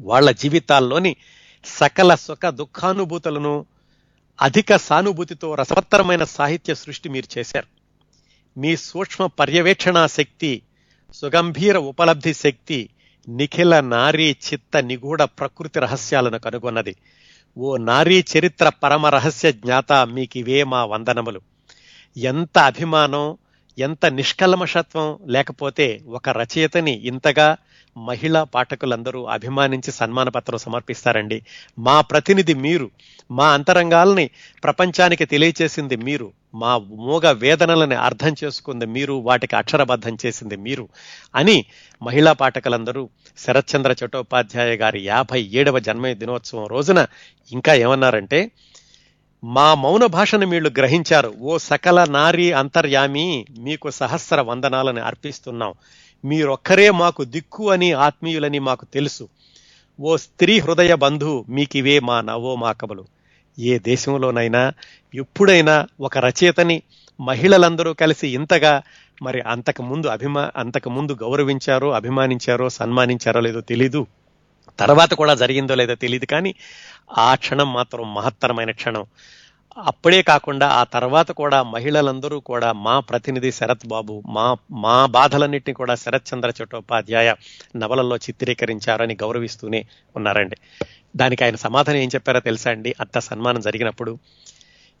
Speaker 1: వాళ్ళ జీవితాల్లోని సకల సుఖ దుఃఖానుభూతులను అధిక సానుభూతితో రసవత్తరమైన సాహిత్య సృష్టి మీరు చేశారు. మీ సూక్ష్మ పర్యవేక్షణా శక్తి సుగంభీర ఉపలబ్ధి శక్తి నిఖిల నారీ చిత్త నిగూఢ ప్రకృతి రహస్యాలను కనుగొన్నది. ఓ నారీ చరిత్ర పరమ రహస్య జ్ఞాత మీకివే మా వందనములు. ఎంత అభిమానం ఎంత నిష్కల్మషత్వం లేకపోతే ఒక రచయితని ఇంతగా మహిళా పాఠకులందరూ అభిమానించి సన్మాన పత్రం సమర్పిస్తారండి. మా ప్రతినిధి మీరు మా అంతరంగాల్ని ప్రపంచానికి తెలియచేసింది మీరు మా మూగ వేదనలని అర్థం చేసుకుంది మీరు వాటికి అక్షరబద్ధం చేసింది మీరు అని మహిళా పాఠకులందరూ శరత్చంద్ర చటోపాధ్యాయ గారి యాభై ఏడవ జన్మ దినోత్సవం రోజున ఇంకా ఏమన్నారంటే మా మౌన భాషను మీరు గ్రహించారు. ఓ సకల నారీ అంతర్యామి మీకు సహస్ర వందనాలను అర్పిస్తున్నాం. మీరొక్కరే మాకు దిక్కు అని ఆత్మీయులని మాకు తెలుసు. ఓ స్త్రీ హృదయ బంధు మీకివే మా నవో మా కబలు. ఏ దేశంలోనైనా ఎప్పుడైనా ఒక రచయితని మహిళలందరూ కలిసి ఇంతగా మరి అంతకు ముందు అభిమా అంతకు ముందు గౌరవించారో అభిమానించారో సన్మానించారో లేదో తెలీదు. తర్వాత కూడా జరిగిందో లేదో తెలియదు కానీ ఆ క్షణం మాత్రం మహత్తరమైన క్షణం. అప్పుడే కాకుండా ఆ తర్వాత కూడా మహిళలందరూ కూడా మా ప్రతినిధి శరత్ బాబు మా మా బాధలన్నింటినీ కూడా శరత్ చంద్ర చట్టోపాధ్యాయ నవలలో చిత్రీకరించారని గౌరవిస్తూనే ఉన్నారండి. దానికి ఆయన సమాధానం ఏం చెప్పారో తెలుసా అండి? అంత సన్మానం జరిగినప్పుడు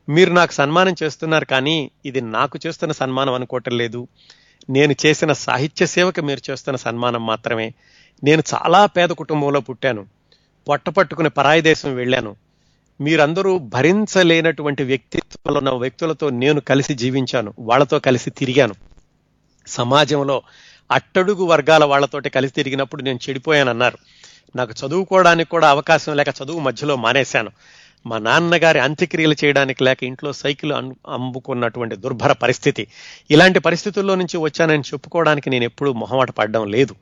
Speaker 1: మీరు నాకు సన్మానం చేస్తున్నారు కానీ ఇది నాకు చేస్తున్న సన్మానం అనుకోవటం లేదు. నేను చేసిన సాహిత్య సేవకు మీరు చేస్తున్న సన్మానం మాత్రమే. నేను చాలా పేద కుటుంబంలో పుట్టాను. పొట్ట పట్టుకుని పరాయి దేశం వెళ్ళాను. మీరందరూ భరించలేనటువంటి వ్యక్తిత్వాలు ఉన్న వ్యక్తులతో నేను కలిసి జీవించాను వాళ్ళతో కలిసి తిరిగాను. సమాజంలో అట్టడుగు వర్గాల వాళ్ళతోటి కలిసి తిరిగినప్పుడు నేను చెడిపోయానన్నారు. నాకు చదువుకోవడానికి కూడా అవకాశం లేక చదువు మధ్యలో మానేశాను. మా నాన్నగారి అంత్యక్రియలు చేయడానికి లేక ఇంట్లో సైకిల్ అమ్ముకున్నటువంటి దుర్భర పరిస్థితి. ఇలాంటి పరిస్థితుల్లో నుంచి వచ్చానని చెప్పుకోవడానికి నేను ఎప్పుడూ మొహమాట పడడం లేదు.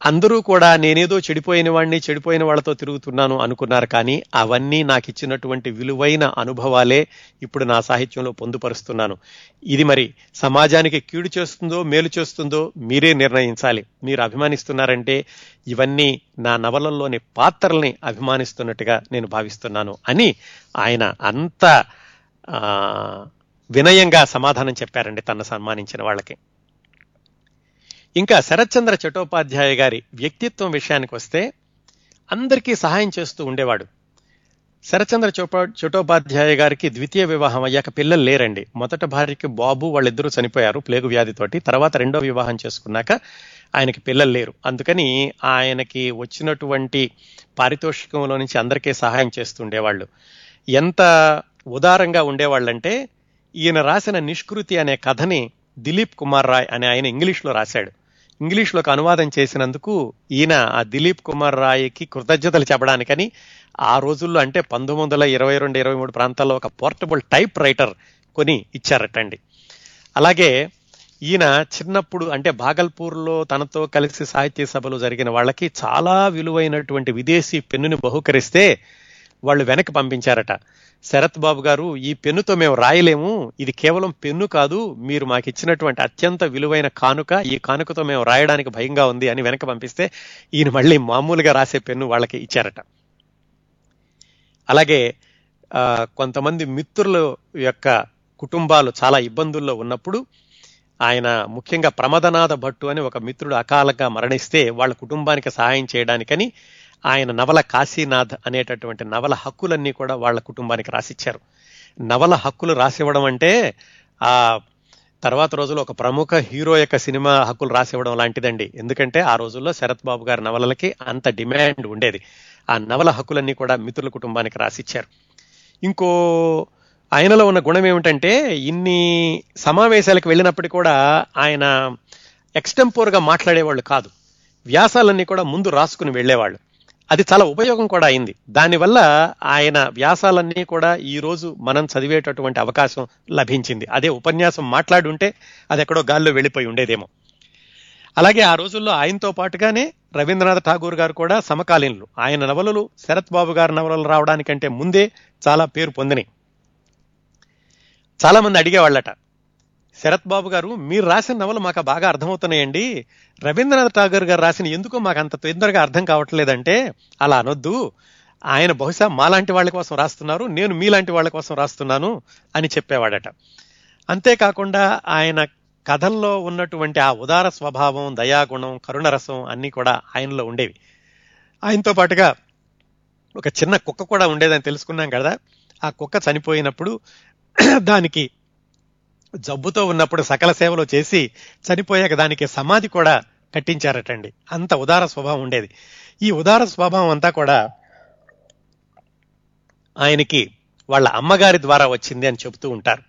Speaker 1: అందరూ కూడా నేనేదో చెడిపోయిన వాడిని చెడిపోయిన వాళ్ళతో తిరుగుతున్నాను అనుకున్నారు కానీ అవన్నీ నాకు ఇచ్చినటువంటి విలువైన అనుభవాలే ఇప్పుడు నా సాహిత్యంలో పొందుపరుస్తున్నాను. ఇది మరి సమాజానికి కీడు చేస్తుందో మేలు చేస్తుందో మీరే నిర్ణయించాలి. మీరు అభిమానిస్తున్నారంటే ఇవన్నీ నా నవలల్లోని పాత్రల్ని అభిమానిస్తున్నట్టుగా నేను భావిస్తున్నాను అని ఆయన అంత వినయంగా సమాధానం చెప్పారండి తన సన్మానించిన వాళ్ళకి. ఇంకా శరత్చంద్ర చట్టోపాధ్యాయ గారి వ్యక్తిత్వం విషయానికి వస్తే అందరికీ సహాయం చేస్తూ ఉండేవాడు. శరత్చంద్ర చోపా చట్టోపాధ్యాయ గారికి ద్వితీయ వివాహం అయ్యాక పిల్లలు లేరండి. మొదట భార్యకి బాబు వాళ్ళిద్దరూ చనిపోయారు ప్లేగు వ్యాధితోటి. తర్వాత రెండో వివాహం చేసుకున్నాక ఆయనకి పిల్లలు లేరు. అందుకని ఆయనకి వచ్చినటువంటి పారితోషికంలో నుంచి అందరికీ సహాయం చేస్తుండేవాళ్ళు ఎంత ఉదారంగా ఉండేవాళ్ళంటే ఈయన రాసిన నిష్కృతి అనే కథని దిలీప్ కుమార్ రాయ్ అనే ఆయన ఇంగ్లీష్లో రాశాడు. ఇంగ్లీష్లోకి అనువాదం చేసినందుకు ఈయన ఆ దిలీప్ కుమార్ రాయ్కి కృతజ్ఞతలు చెప్పడానికని ఆ రోజుల్లో అంటే పంతొమ్మిది వందల ఇరవై రెండు ఇరవై మూడు ప్రాంతాల్లో ఒక పోర్టబుల్ టైప్ రైటర్ కొని ఇచ్చారటండి. అలాగే ఈయన చిన్నప్పుడు అంటే భాగల్పూర్లో తనతో కలిసి సాహిత్య సభలు జరిగిన వాళ్ళకి చాలా విలువైనటువంటి విదేశీ పెన్నుని బహుకరిస్తే వాళ్ళు వెనక్కి పంపించారట. శరత్ బాబు గారు ఈ పెన్నుతో మేము రాయలేము. ఇది కేవలం పెన్ను కాదు మీరు మాకు ఇచ్చినటువంటి అత్యంత విలువైన కానుక ఈ కానుకతో మేము రాయడానికి భయంగా ఉంది అని వెనక పంపిస్తే ఈయన మళ్ళీ మామూలుగా రాసే పెన్ను వాళ్ళకి ఇచ్చారట. అలాగే కొంతమంది మిత్రుల యొక్క కుటుంబాలు చాలా ఇబ్బందుల్లో ఉన్నప్పుడు ఆయన ముఖ్యంగా ప్రమదనాథ భట్టు అని ఒక మిత్రుడు అకాలంగా మరణిస్తే వాళ్ళ కుటుంబానికి సహాయం చేయడానికని ఆయన నవల కాశీనాథ్ అనేటటువంటి నవల హక్కులన్నీ కూడా వాళ్ళ కుటుంబానికి రాసిచ్చారు. నవల హక్కులు రాసివ్వడం అంటే ఆ తర్వాత రోజుల్లో ఒక ప్రముఖ హీరో యొక్క సినిమా హక్కులు రాసివ్వడం లాంటిదండి. ఎందుకంటే ఆ రోజుల్లో శరత్ బాబు గారి నవలలకి అంత డిమాండ్ ఉండేది. ఆ నవల హక్కులన్నీ కూడా మిత్రుల కుటుంబానికి రాసిచ్చారు. ఇంకో ఆయనలో ఉన్న గుణం ఏమిటంటే ఇన్ని సమావేశాలకు వెళ్ళినప్పటికీ కూడా ఆయన ఎక్స్టెంపోర్గా మాట్లాడేవాళ్ళు కాదు. వ్యాసాలన్నీ కూడా ముందు రాసుకుని వెళ్ళేవాళ్ళు. అది చాలా ఉపయోగం కూడా అయింది. దానివల్ల ఆయన వ్యాసాలన్నీ కూడా ఈ రోజు మనం చదివేటటువంటి అవకాశం లభించింది. అదే ఉపన్యాసం మాట్లాడుంటే అది ఎక్కడో గాల్లో వెళ్ళిపోయి ఉండేదేమో. అలాగే ఆ రోజుల్లో ఆయనతో పాటుగానే రవీంద్రనాథ్ ఠాగూర్ గారు కూడా సమకాలీనులు. ఆయన నవలలు శరత్ బాబు గారి నవలలు రావడానికంటే ముందే చాలా పేరు పొందినాయి చాలా మంది అడిగేవాళ్ళట శరత్ బాబు గారు మీరు రాసిన నవలు మాకు బాగా అర్థమవుతున్నాయండి. రవీంద్రనాథ్ ఠాగూర్ గారు రాసిన ఎందుకో మాకు అంత తొందరగా అర్థం కావట్లేదంటే అలా అనొద్దు. ఆయన బహుశా మాలాంటి వాళ్ళ కోసం రాస్తున్నారు నేను మీలాంటి వాళ్ళ కోసం రాస్తున్నాను అని చెప్పేవాడట. అంతేకాకుండా ఆయన కథల్లో ఉన్నటువంటి ఆ ఉదార స్వభావం దయాగుణం కరుణరసం అన్నీ కూడా ఆయనలో ఉండేవి. ఆయనతో పాటుగా ఒక చిన్న కుక్క కూడా ఉండేదని తెలుసుకున్నాం కదా. ఆ కుక్క చనిపోయినప్పుడు దానికి జబ్బుతో ఉన్నప్పుడు సకల సేవలు చేసి చనిపోయాక దానికి సమాధి కూడా కట్టించారటండి. అంత ఉదార స్వభావం ఉండేది. ఈ ఉదార స్వభావం అంతా కూడా ఆయనకి వాళ్ళ అమ్మగారి ద్వారా వచ్చింది అని చెబుతూ ఉంటారు.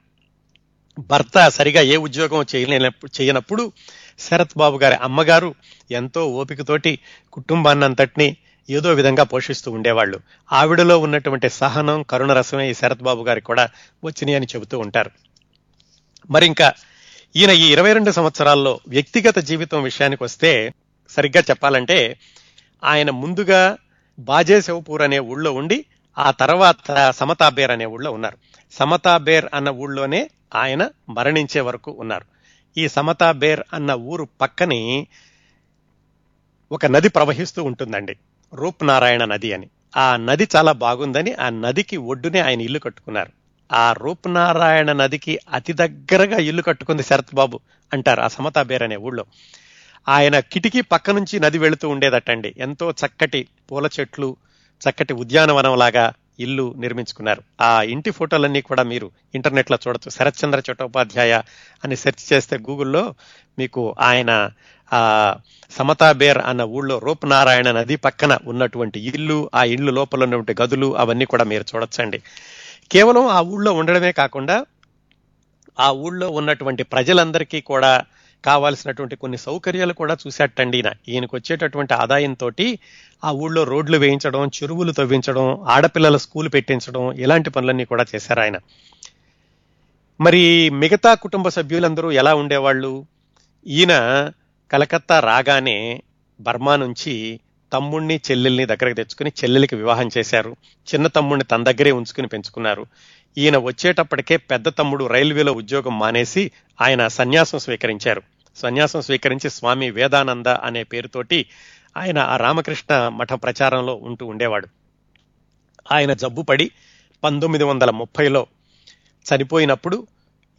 Speaker 1: భర్త సరిగా ఏ ఉద్యోగం చేయలేనప్పుడు చేయనప్పుడు శరత్ బాబు గారి అమ్మగారు ఎంతో ఓపికతోటి కుటుంబాన్ని అంతటిని ఏదో విధంగా పోషిస్తూ ఉండేవాళ్ళు. ఆవిడలో ఉన్నటువంటి సహనం కరుణ రసమే ఈ శరత్ బాబు గారికి కూడా వచ్చినాయి అని చెబుతూ ఉంటారు. మరి ఇంకా ఈయన ఈ ఇరవై రెండు సంవత్సరాల్లో వ్యక్తిగత జీవితం విషయానికి వస్తే సరిగ్గా చెప్పాలంటే ఆయన ముందుగా బాజే శివపూర్ అనే ఊళ్ళో ఉండి ఆ తర్వాత సమతాబేర్ అనే ఊళ్ళో ఉన్నారు. సమతాబేర్ అన్న ఊళ్ళోనే ఆయన మరణించే వరకు ఉన్నారు. ఈ సమతాబేర్ అన్న ఊరు పక్కని ఒక నది ప్రవహిస్తూ ఉంటుందండి. రూప్నారాయణ నది అని. ఆ నది చాలా బాగుందని ఆ నదికి ఒడ్డునే ఆయన ఇల్లు కట్టుకున్నారు. ఆ రూపనారాయణ నదికి అతి దగ్గరగా ఇల్లు కట్టుకుంది శరత్ బాబు అంటారు ఆ సమతాబేర్ అనే ఊళ్ళో. ఆయన కిటికీ పక్క నుంచి నది వెళుతూ ఉండేదటండి. ఎంతో చక్కటి పూల చెట్లు చక్కటి ఉద్యానవనం లాగా ఇల్లు నిర్మించుకున్నారు. ఆ ఇంటి ఫోటోలన్నీ కూడా మీరు ఇంటర్నెట్లో చూడొచ్చు. శరత్చంద్ర చట్టోపాధ్యాయ అని సెర్చ్ చేస్తే గూగుల్లో మీకు ఆయన ఆ సమతాబేర్ అన్న ఊళ్ళో రూపనారాయణ నది పక్కన ఉన్నటువంటి ఇల్లు ఆ ఇల్లు లోపల ఉన్నటువంటి గదులు అవన్నీ కూడా మీరు చూడొచ్చండి. కేవలం ఆ ఊళ్ళో ఉండడమే కాకుండా ఆ ఊళ్ళో ఉన్నటువంటి ప్రజలందరికీ కూడా కావాల్సినటువంటి కొన్ని సౌకర్యాలు కూడా చూసేటండి ఈయన. ఈయనకు వచ్చేటటువంటి ఆదాయంతో ఆ ఊళ్ళో రోడ్లు వేయించడం చెరువులు తవ్వించడం ఆడపిల్లల స్కూల్ పెట్టించడం ఇలాంటి పనులన్నీ కూడా చేశారు ఆయన. మరి మిగతా కుటుంబ సభ్యులందరూ ఎలా ఉండేవాళ్ళు? ఈయన కలకత్తా రాగానే బర్మా నుంచి తమ్ముణ్ణి చెల్లెల్ని దగ్గరకు తెచ్చుకుని చెల్లెలికి వివాహం చేశారు. చిన్న తమ్ముడిని తన దగ్గరే ఉంచుకుని పెంచుకున్నారు. ఈయన వచ్చేటప్పటికే పెద్ద తమ్ముడు రైల్వేలో ఉద్యోగం మానేసి ఆయన సన్యాసం స్వీకరించారు. సన్యాసం స్వీకరించి స్వామి వేదానంద అనే పేరుతోటి ఆయన ఆ రామకృష్ణ మఠ ప్రచారంలో ఉంటూ ఉండేవాడు. ఆయన జబ్బుపడి పంతొమ్మిది వందల ముప్పైలో చనిపోయినప్పుడు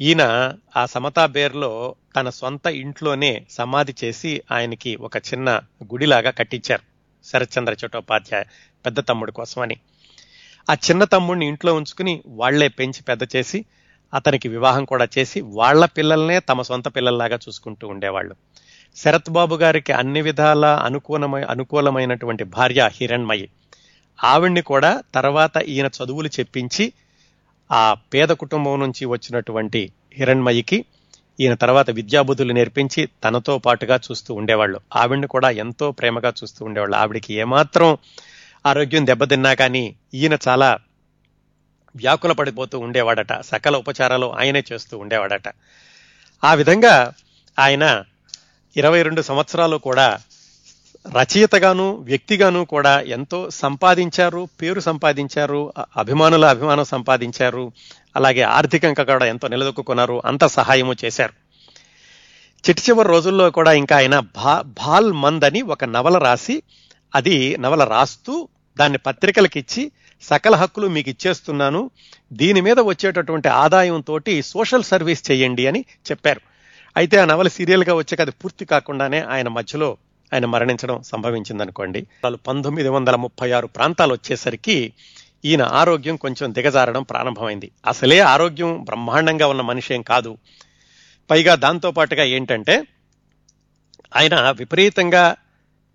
Speaker 1: ఈయన ఆ సమతా బేర్లో తన సొంత ఇంట్లోనే సమాధి చేసి ఆయనకి ఒక చిన్న గుడిలాగా కట్టించారు. శరత్చంద్ర చట్టోపాధ్యాయ పెద్ద తమ్ముడి కోసమని. ఆ చిన్న తమ్ముడిని ఇంట్లో ఉంచుకుని వాళ్ళే పెంచి పెద్ద చేసి అతనికి వివాహం కూడా చేసి వాళ్ళ పిల్లల్నే తమ సొంత పిల్లల్లాగా చూసుకుంటూ ఉండేవాళ్ళు. శరత్ బాబు గారికి అన్ని విధాల అనుకూలమై అనుకూలమైనటువంటి భార్య హిరణ్మయి. ఆవిడ్ని కూడా తర్వాత ఈయన చదువులు చెప్పించి ఆ పేద కుటుంబం నుంచి వచ్చినటువంటి హిరణ్మయికి ఈయన తర్వాత విద్యాబుద్ధులు నేర్పించి తనతో పాటుగా చూస్తూ ఉండేవాళ్ళు. ఆవిడ్ని కూడా ఎంతో ప్రేమగా చూస్తూ ఉండేవాళ్ళు. ఆవిడికి ఏమాత్రం ఆరోగ్యం దెబ్బతిన్నా కానీ ఈయన చాలా వ్యాకుల పడిపోతూ ఉండేవాడట. సకల ఉపచారాలు ఆయనే చేస్తూ ఉండేవాడట. ఆ విధంగా ఆయన ఇరవై రెండు సంవత్సరాలు కూడా రచయితగాను వ్యక్తిగాను కూడా ఎంతో సంపాదించారు పేరు సంపాదించారు అభిమానుల అభిమానం సంపాదించారు. అలాగే ఆర్థికంగా కూడా ఎంతో నిలదొక్కున్నారు అంత సహాయము చేశారు. చిట్టి చివరి రోజుల్లో కూడా ఇంకా ఆయన భా భాల్ మంద్ అని ఒక నవల రాసి అది నవల రాస్తూ దాన్ని పత్రికలకు ఇచ్చి సకల హక్కులు మీకు ఇచ్చేస్తున్నాను దీని మీద వచ్చేటటువంటి ఆదాయంతో సోషల్ సర్వీస్ చేయండి అని చెప్పారు. అయితే ఆ నవల సీరియల్గా వచ్చాక అది పూర్తి కాకుండానే ఆయన మధ్యలో ఆయన మరణించడం సంభవించిందనుకోండి. వాళ్ళు పంతొమ్మిది వందల ముప్పై ఆరు ప్రాంతాలు వచ్చేసరికి ఈయన ఆరోగ్యం కొంచెం దిగజారడం ప్రారంభమైంది. అసలే ఆరోగ్యం బ్రహ్మాండంగా ఉన్న మనిషి ఏం కాదు. పైగా దాంతో పాటుగా ఏంటంటే ఆయన విపరీతంగా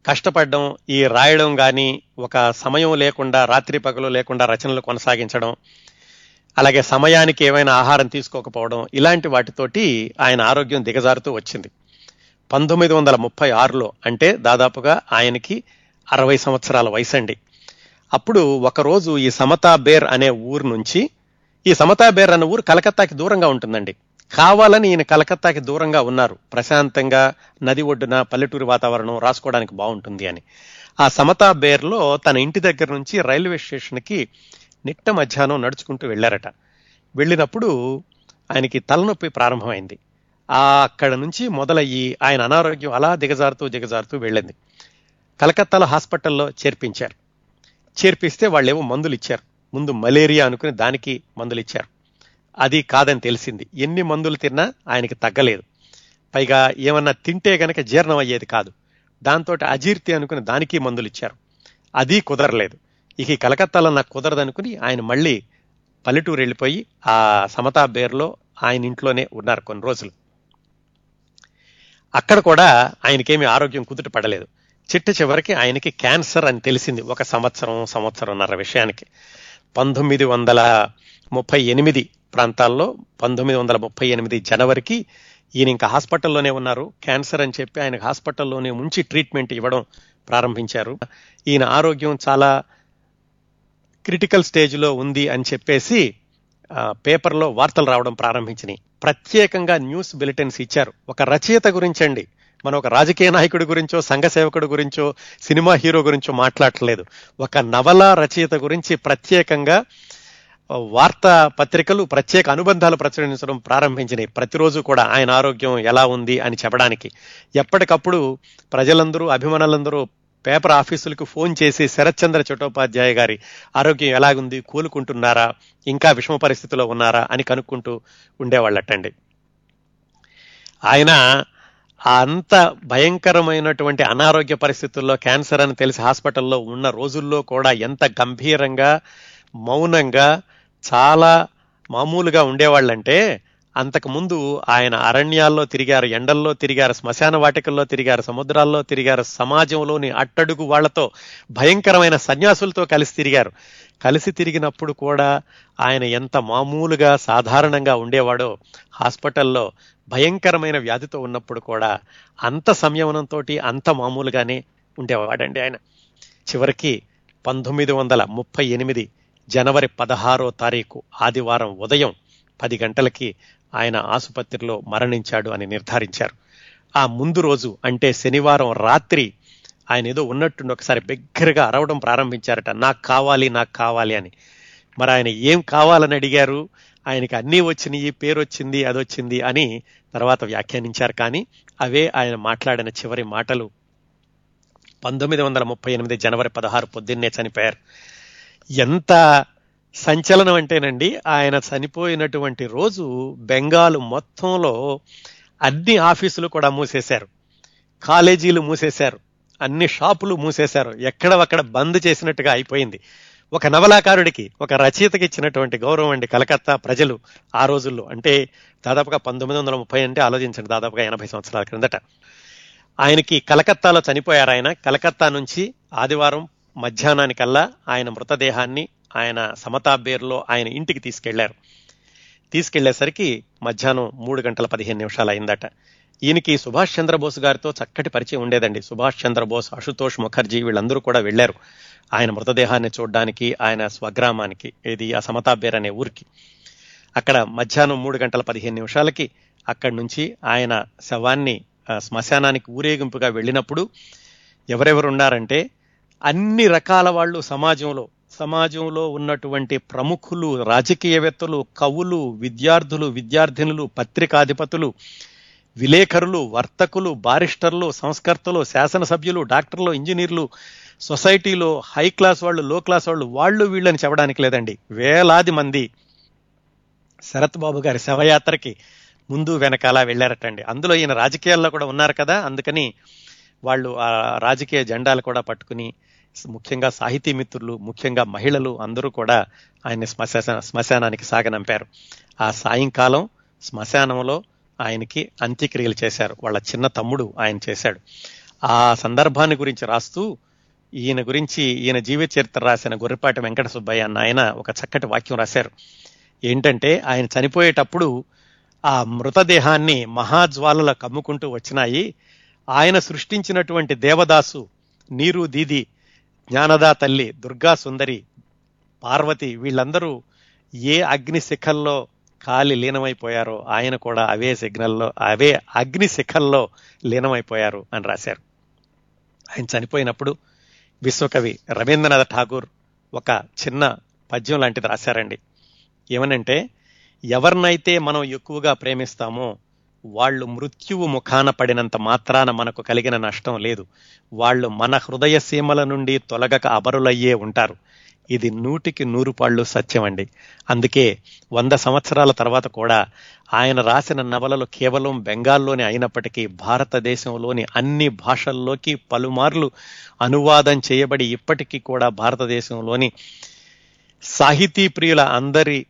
Speaker 1: కష్టపడడం ఈ రాయడం కానీ ఒక సమయం లేకుండా రాత్రి పగలు లేకుండా రచనలు కొనసాగించడం అలాగే సమయానికి ఏమైనా ఆహారం తీసుకోకపోవడం ఇలాంటి వాటితోటి ఆయన ఆరోగ్యం దిగజారుతూ వచ్చింది. పంతొమ్మిది వందల ముప్పై ఆరులో అంటే దాదాపుగా ఆయనకి అరవై సంవత్సరాల వయసండి. అప్పుడు ఒకరోజు ఈ సమతా బేర్ అనే ఊరు నుంచి ఈ సమతా బేర్ అనే ఊరు కలకత్తాకి దూరంగా ఉంటుందండి. కావాలని ఈయన కలకత్తాకి దూరంగా ఉన్నారు. ప్రశాంతంగా నది ఒడ్డున పల్లెటూరు వాతావరణం రాసుకోవడానికి బాగుంటుంది అని. ఆ సమతా బేర్లో తన ఇంటి దగ్గర నుంచి రైల్వే స్టేషన్కి నిట్ట మధ్యాహ్నం నడుచుకుంటూ వెళ్ళారట. వెళ్ళినప్పుడు ఆయనకి తలనొప్పి ప్రారంభమైంది. ఆ అక్కడ నుంచి మొదలయ్యి ఆయన అనారోగ్యం అలా దిగజారుతూ దిగజారుతూ వెళ్ళింది. కలకత్తాలో హాస్పిటల్లో చేర్పించారు. చేర్పిస్తే వాళ్ళేమో మందులు ఇచ్చారు ముందు మలేరియా అనుకుని దానికి మందులు ఇచ్చారు అది కాదని తెలిసింది. ఎన్ని మందులు తిన్నా ఆయనకి తగ్గలేదు. పైగా ఏమన్నా తింటే గనక జీర్ణం అయ్యేది కాదు. దాంతో అజీర్తి అనుకుని దానికి మందులు ఇచ్చారు అది కుదరలేదు. ఇక కలకత్తాలో నాకు కుదరదనుకుని ఆయన మళ్ళీ పల్లెటూరు వెళ్ళిపోయి ఆ సమతా బేర్లో ఆయన ఇంట్లోనే ఉన్నారు కొన్ని రోజులు. అక్కడ కూడా ఆయనకేమి ఆరోగ్యం కుదుట పడలేదు. చిట్ట చివరికి ఆయనకి క్యాన్సర్ అని తెలిసింది ఒక సంవత్సరం సంవత్సరంన్నర విషయానికి. పంతొమ్మిది వందల ముప్పై ఎనిమిది ప్రాంతాల్లో పంతొమ్మిది వందల ముప్పై ఎనిమిది జనవరికి ఈయన ఇంకా హాస్పిటల్లోనే ఉన్నారు. క్యాన్సర్ అని చెప్పి ఆయనకు హాస్పిటల్లోనే ఉంచి ట్రీట్మెంట్ ఇవ్వడం ప్రారంభించారు. ఈయన ఆరోగ్యం చాలా క్రిటికల్ స్టేజ్లో ఉంది అని చెప్పేసి పేపర్లో వార్తలు రావడం ప్రారంభించినాయి. ప్రత్యేకంగా న్యూస్ బులెటిన్స్ ఇచ్చారు. ఒక రచయిత గురించండి. మనం ఒక రాజకీయ నాయకుడి గురించో సంఘ సేవకుడి గురించో సినిమా హీరో గురించో మాట్లాడలేదు ఒక నవల రచయిత గురించి ప్రత్యేకంగా వార్తా పత్రికలు ప్రత్యేక అనుబంధాలు ప్రచురించడం ప్రారంభించినాయి. ప్రతిరోజు కూడా ఆయన ఆరోగ్యం ఎలా ఉంది అని చెప్పడానికి. ఎప్పటికప్పుడు ప్రజలందరూ అభిమానులందరూ పేపర్ ఆఫీసులకు ఫోన్ చేసి శరత్చంద్ర చటోపాధ్యాయ గారి ఆరోగ్యం ఎలాగుంది కోలుకుంటున్నారా ఇంకా విషమ పరిస్థితిలో ఉన్నారా అని కనుక్కుంటూ ఉండేవాళ్ళటండి. ఆయన అంత భయంకరమైనటువంటి అనారోగ్య పరిస్థితుల్లో క్యాన్సర్ అని తెలిసి హాస్పిటల్లో ఉన్న రోజుల్లో కూడా ఎంత గంభీరంగా మౌనంగా చాలా మామూలుగా ఉండేవాళ్ళంటే అంతకు ముందు ఆయన అరణ్యాల్లో తిరిగారు ఎండల్లో తిరిగారు శ్మశాన వాటికల్లో తిరిగారు సముద్రాల్లో తిరిగారు సమాజంలోని అట్టడుగు వాళ్ళతో భయంకరమైన సన్యాసులతో కలిసి తిరిగారు. కలిసి తిరిగినప్పుడు కూడా ఆయన ఎంత మామూలుగా సాధారణంగా ఉండేవాడో హాస్పిటల్లో భయంకరమైన వ్యాధితో ఉన్నప్పుడు కూడా అంత సంయమనంతో అంత మామూలుగానే ఉండేవాడండి ఆయన. చివరికి పంతొమ్మిది వందల ముప్పై ఎనిమిది జనవరి పదహారో తారీఖు ఆదివారం ఉదయం పది గంటలకి ఆయన ఆసుపత్రిలో మరణించాడు అని నిర్ధారించారు. ఆ ముందు రోజు అంటే శనివారం రాత్రి ఆయన ఏదో ఉన్నట్టుండి ఒకసారి బిగ్గరగా అరవడం ప్రారంభించారట నాకు కావాలి నాకు కావాలి అని. మరి ఆయన ఏం కావాలని అడిగారు? ఆయనకి అన్నీ వచ్చినాయి పేరు వచ్చింది అది వచ్చింది అని తర్వాత వ్యాఖ్యానించారు. కానీ అవే ఆయన మాట్లాడిన చివరి మాటలు. పంతొమ్మిది వందల ముప్పై ఎనిమిది జనవరి పదహారు పొద్దున్నే చనిపోయారు. ఎంత సంచలనం అంటేనండి ఆయన చనిపోయినటువంటి రోజు బెంగాల్ మొత్తంలో అన్ని ఆఫీసులు కూడా మూసేశారు. కాలేజీలు మూసేశారు. అన్ని షాపులు మూసేశారు. ఎక్కడ అక్కడ బంద్ చేసినట్టుగా అయిపోయింది. ఒక నవలాకారుడికి ఒక రచయితకి ఇచ్చినటువంటి గౌరవం అండి కలకత్తా ప్రజలు ఆ రోజుల్లో. అంటే దాదాపుగా పంతొమ్మిది వందల ముప్పై అంటే ఆలోచించండి దాదాపుగా ఎనభై సంవత్సరాల క్రిందట. ఆయనకి కలకత్తాలో చనిపోయారు ఆయన. కలకత్తా నుంచి ఆదివారం మధ్యాహ్నానికల్లా ఆయన మృతదేహాన్ని ఆయన సమతాబేర్లో ఆయన ఇంటికి తీసుకెళ్ళారు. తీసుకెళ్ళేసరికి మధ్యాహ్నం మూడు గంటల పదిహేను నిమిషాలు అయిందట. ఈయనకి సుభాష్ చంద్రబోస్ గారితో చక్కటి పరిచయం ఉండేదండి. సుభాష్ చంద్రబోస్ అశుతోష్ ముఖర్జీ వీళ్ళందరూ కూడా వెళ్ళారు. ఆయన మృతదేహాన్ని చూడడానికి ఆయన స్వగ్రామానికి ఇది ఆ సమతాబేర్ అనే ఊరికి. అక్కడ మధ్యాహ్నం మూడు గంటల పదిహేను నిమిషాలకి అక్కడి నుంచి ఆయన శవాన్ని శ్మశానానికి ఊరేగింపుగా వెళ్ళినప్పుడు ఎవరెవరు ఉన్నారంటే అన్ని రకాల వాళ్ళు సమాజంలో సమాజంలో ఉన్నటువంటి ప్రముఖులు రాజకీయవేత్తలు కవులు విద్యార్థులు విద్యార్థినులు పత్రికాధిపతులు విలేకరులు వర్తకులు బారిస్టర్లు సంస్కర్తలు శాసనసభ్యులు డాక్టర్లు ఇంజనీర్లు సొసైటీలో హై క్లాస్ వాళ్ళు లో క్లాస్ వాళ్ళు వాళ్ళు వీళ్ళని చెప్పడానికి లేదండి. వేలాది మంది శరత్ బాబు గారి శవయాత్రకి ముందు వెనకాల వెళ్ళారటండి. అందులో ఈయన రాజకీయాల్లో కూడా ఉన్నారు కదా అందుకని వాళ్ళు ఆ రాజకీయ జెండాలు కూడా పట్టుకుని ముఖ్యంగా సాహితీ మిత్రులు ముఖ్యంగా మహిళలు అందరూ కూడా ఆయన్ని శ్మశాన శ్మశానానికి సాగనంపారు. ఆ సాయంకాలం శ్మశానంలో ఆయనకి అంత్యక్రియలు చేశారు. వాళ్ళ చిన్న తమ్ముడు ఆయన చేశాడు. ఆ సందర్భాన్ని గురించి రాస్తూ ఈయన గురించి ఈయన జీవిత చరిత్ర రాసిన గొర్రెపాటి వెంకట సుబ్బయ్య అన్న ఆయన ఒక చక్కటి వాక్యం రాశారు. ఏంటంటే ఆయన చనిపోయేటప్పుడు ఆ మృతదేహాన్ని మహాజ్వాలల కమ్ముకుంటూ వచ్చినాయి. ఆయన సృష్టించినటువంటి దేవదాసు నీరు దీది జ్ఞానదా తల్లి దుర్గా సుందరి పార్వతి వీళ్ళందరూ ఏ అగ్ని శిఖల్లో కాలి లీనమైపోయారో ఆయన కూడా అవే సిగ్నల్లో అవే అగ్ని శిఖల్లో లీనమైపోయారు అని రాశారు. ఆయన చనిపోయినప్పుడు విశ్వకవి రవీంద్రనాథ్ ఠాగూర్ ఒక చిన్న పద్యం లాంటిది రాశారండి. ఏమనంటే ఎవరినైతే మనం ఎక్కువగా ప్రేమిస్తామో వాళ్ళు మృత్యువు ముఖాన పడినంత మాత్రాన మనకు కలిగిన నష్టం లేదు. వాళ్ళు మన హృదయ సీమల నుండి తొలగక అబరులయ్యే ఉంటారు. ఇది నూటికి నూరు పాళ్ళు సత్యం అండి అందుకే వంద సంవత్సరాల తర్వాత కూడా ఆయన రాసిన నవలలు కేవలం బెంగాల్లోనే అయినప్పటికీ భారతదేశంలోని అన్ని భాషల్లోకి పలుమార్లు అనువాదం చేయబడి ఇప్పటికీ కూడా భారతదేశంలోని సాహితీ ప్రియుల అందరి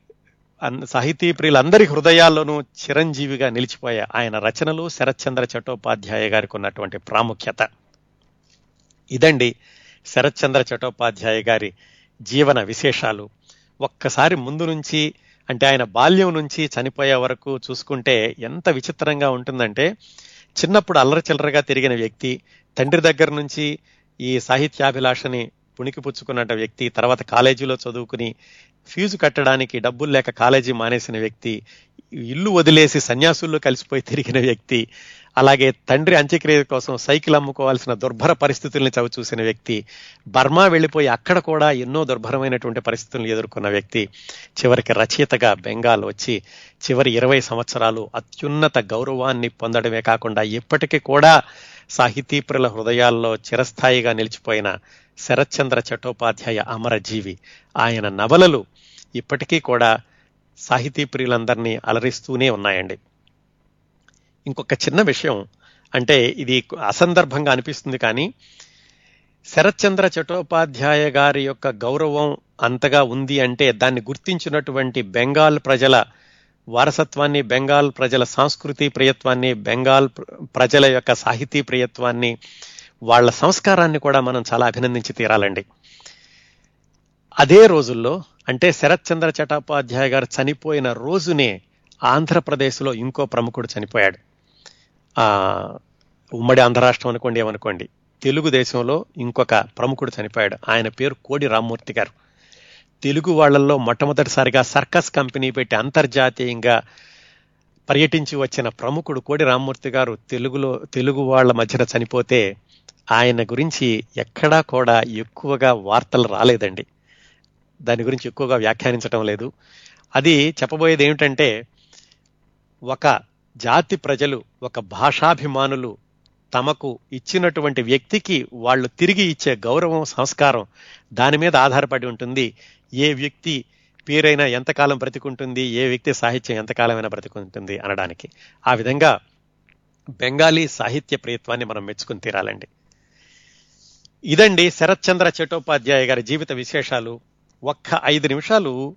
Speaker 1: సాహితీ ప్రియులందరి హృదయాల్లోనూ చిరంజీవిగా నిలిచిపోయే ఆయన రచనలు శరత్చంద్ర చట్టోపాధ్యాయ గారికి ఉన్నటువంటి ప్రాముఖ్యత. ఇదండి శరత్చంద్ర చట్టోపాధ్యాయ గారి జీవన విశేషాలు. ఒక్కసారి ముందు నుంచి అంటే ఆయన బాల్యం నుంచి చనిపోయే వరకు చూసుకుంటే ఎంత విచిత్రంగా ఉంటుందంటే చిన్నప్పుడు అల్లరి చిల్లరగా తిరిగిన వ్యక్తి తండ్రి దగ్గర నుంచి ఈ సాహిత్యాభిలాషని పుణికిపుచ్చుకున్న వ్యక్తి తర్వాత కాలేజీలో చదువుకుని ఫీజు కట్టడానికి డబ్బులు లేక కాలేజీ మానేసిన వ్యక్తి ఇల్లు వదిలేసి సన్యాసుల్లో కలిసిపోయి తిరిగిన వ్యక్తి అలాగే తండ్రి అంత్యక్రియ కోసం సైకిల్ అమ్ముకోవాల్సిన దుర్భర పరిస్థితుల్ని చవి చూసిన వ్యక్తి బర్మా వెళ్ళిపోయి అక్కడ కూడా ఎన్నో దుర్భరమైనటువంటి పరిస్థితులను ఎదుర్కొన్న వ్యక్తి చివరికి రచయితగా బెంగాల్ వచ్చి చివరి ఇరవై సంవత్సరాలు అత్యున్నత గౌరవాన్ని పొందడమే కాకుండా ఇప్పటికీ కూడా సాహితీప్రుల హృదయాల్లో చిరస్థాయిగా నిలిచిపోయిన శరత్చంద్ర చట్టోపాధ్యాయ అమరజీవి ఆయన నవలలు ఇప్పటికీ కూడా సాహితీ ప్రియులందరినీ అలరిస్తూనే ఉన్నాయండి. ఇంకొక చిన్న విషయం అంటే ఇది అసందర్భంగా అనిపిస్తుంది కానీ శరత్చంద్ర చట్టోపాధ్యాయ గారి యొక్క గౌరవం అంతగా ఉంది అంటే దాన్ని గుర్తించినటువంటి బెంగాల్ ప్రజల వారసత్వాన్ని బెంగాల్ ప్రజల సాంస్కృతి ప్రియత్వాన్ని బెంగాల్ ప్రజల యొక్క సాహితీ ప్రియత్వాన్ని వాళ్ళ సంస్కారాన్ని కూడా మనం చాలా అభినందించి తీరాలండి. అదే రోజుల్లో అంటే శరత్చంద్ర చటోపాధ్యాయ గారు చనిపోయిన రోజునే ఆంధ్రప్రదేశ్లో ఇంకో ప్రముఖుడు చనిపోయాడు. ఉమ్మడి ఆంధ్ర రాష్ట్రం అనుకోండి ఏమనుకోండి. తెలుగుదేశంలో ఇంకొక ప్రముఖుడు చనిపోయాడు. ఆయన పేరు కోడి రామ్మూర్తి గారు. తెలుగు వాళ్ళలో మొట్టమొదటిసారిగా సర్కస్ కంపెనీ పెట్టి అంతర్జాతీయంగా పర్యటించి వచ్చిన ప్రముఖుడు కోడి రామ్మూర్తి గారు తెలుగులో తెలుగు వాళ్ళ మధ్యన చనిపోతే ఆయన గురించి ఎక్కడా కూడా ఎక్కువగా వార్తలు రాలేదండి. దాని గురించి ఎక్కువగా వ్యాఖ్యానించటం లేదు. అది చెప్పబోయేది ఏమిటంటే ఒక జాతి ప్రజలు ఒక భాషాభిమానులు తమకు ఇచ్చినటువంటి వ్యక్తికి వాళ్ళు తిరిగి ఇచ్చే గౌరవం సంస్కారం దాని మీద ఆధారపడి ఉంటుంది. ఏ వ్యక్తి పేరైనా ఎంతకాలం బ్రతికుంటుంది ఏ వ్యక్తి సాహిత్యం ఎంతకాలమైనా బ్రతికుంటుంది అనడానికి. ఆ విధంగా బెంగాలీ సాహిత్య ప్రియత్వాన్ని మనం మెచ్చుకుని తీరాలండి. ఇదండి శరత్చంద్ర చటోపాధ్యాయ గారి జీవిత విశేషాలు. ఒక్క ఐదు నిమిషాలు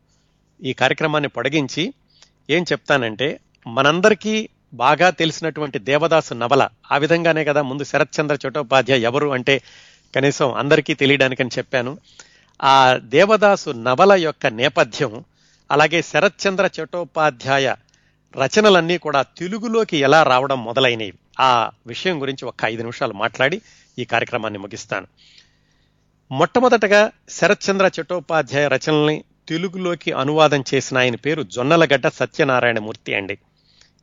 Speaker 1: ఈ కార్యక్రమాన్ని పొడిగించి ఏం చెప్తానంటే మనందరికీ బాగా తెలిసినటువంటి దేవదాసు నవల ఆ విధంగానే కదా ముందు శరత్చంద్ర చటోపాధ్యాయ ఎవరు అంటే కనీసం అందరికీ తెలియడానికని చెప్పాను. ఆ దేవదాసు నవల యొక్క నేపథ్యం అలాగే శరత్చంద్ర చటోపాధ్యాయ రచనలన్నీ కూడా తెలుగులోకి ఎలా రావడం మొదలైనవి. ఆ విషయం గురించి ఒక ఐదు నిమిషాలు మాట్లాడి ఈ కార్యక్రమాన్ని ముగిస్తాను. మొట్టమొదటగా శరత్చంద్ర చట్టోపాధ్యాయ రచనల్ని తెలుగులోకి అనువాదం చేసిన ఆయన పేరు జొన్నలగడ్డ సత్యనారాయణమూర్తి అండి.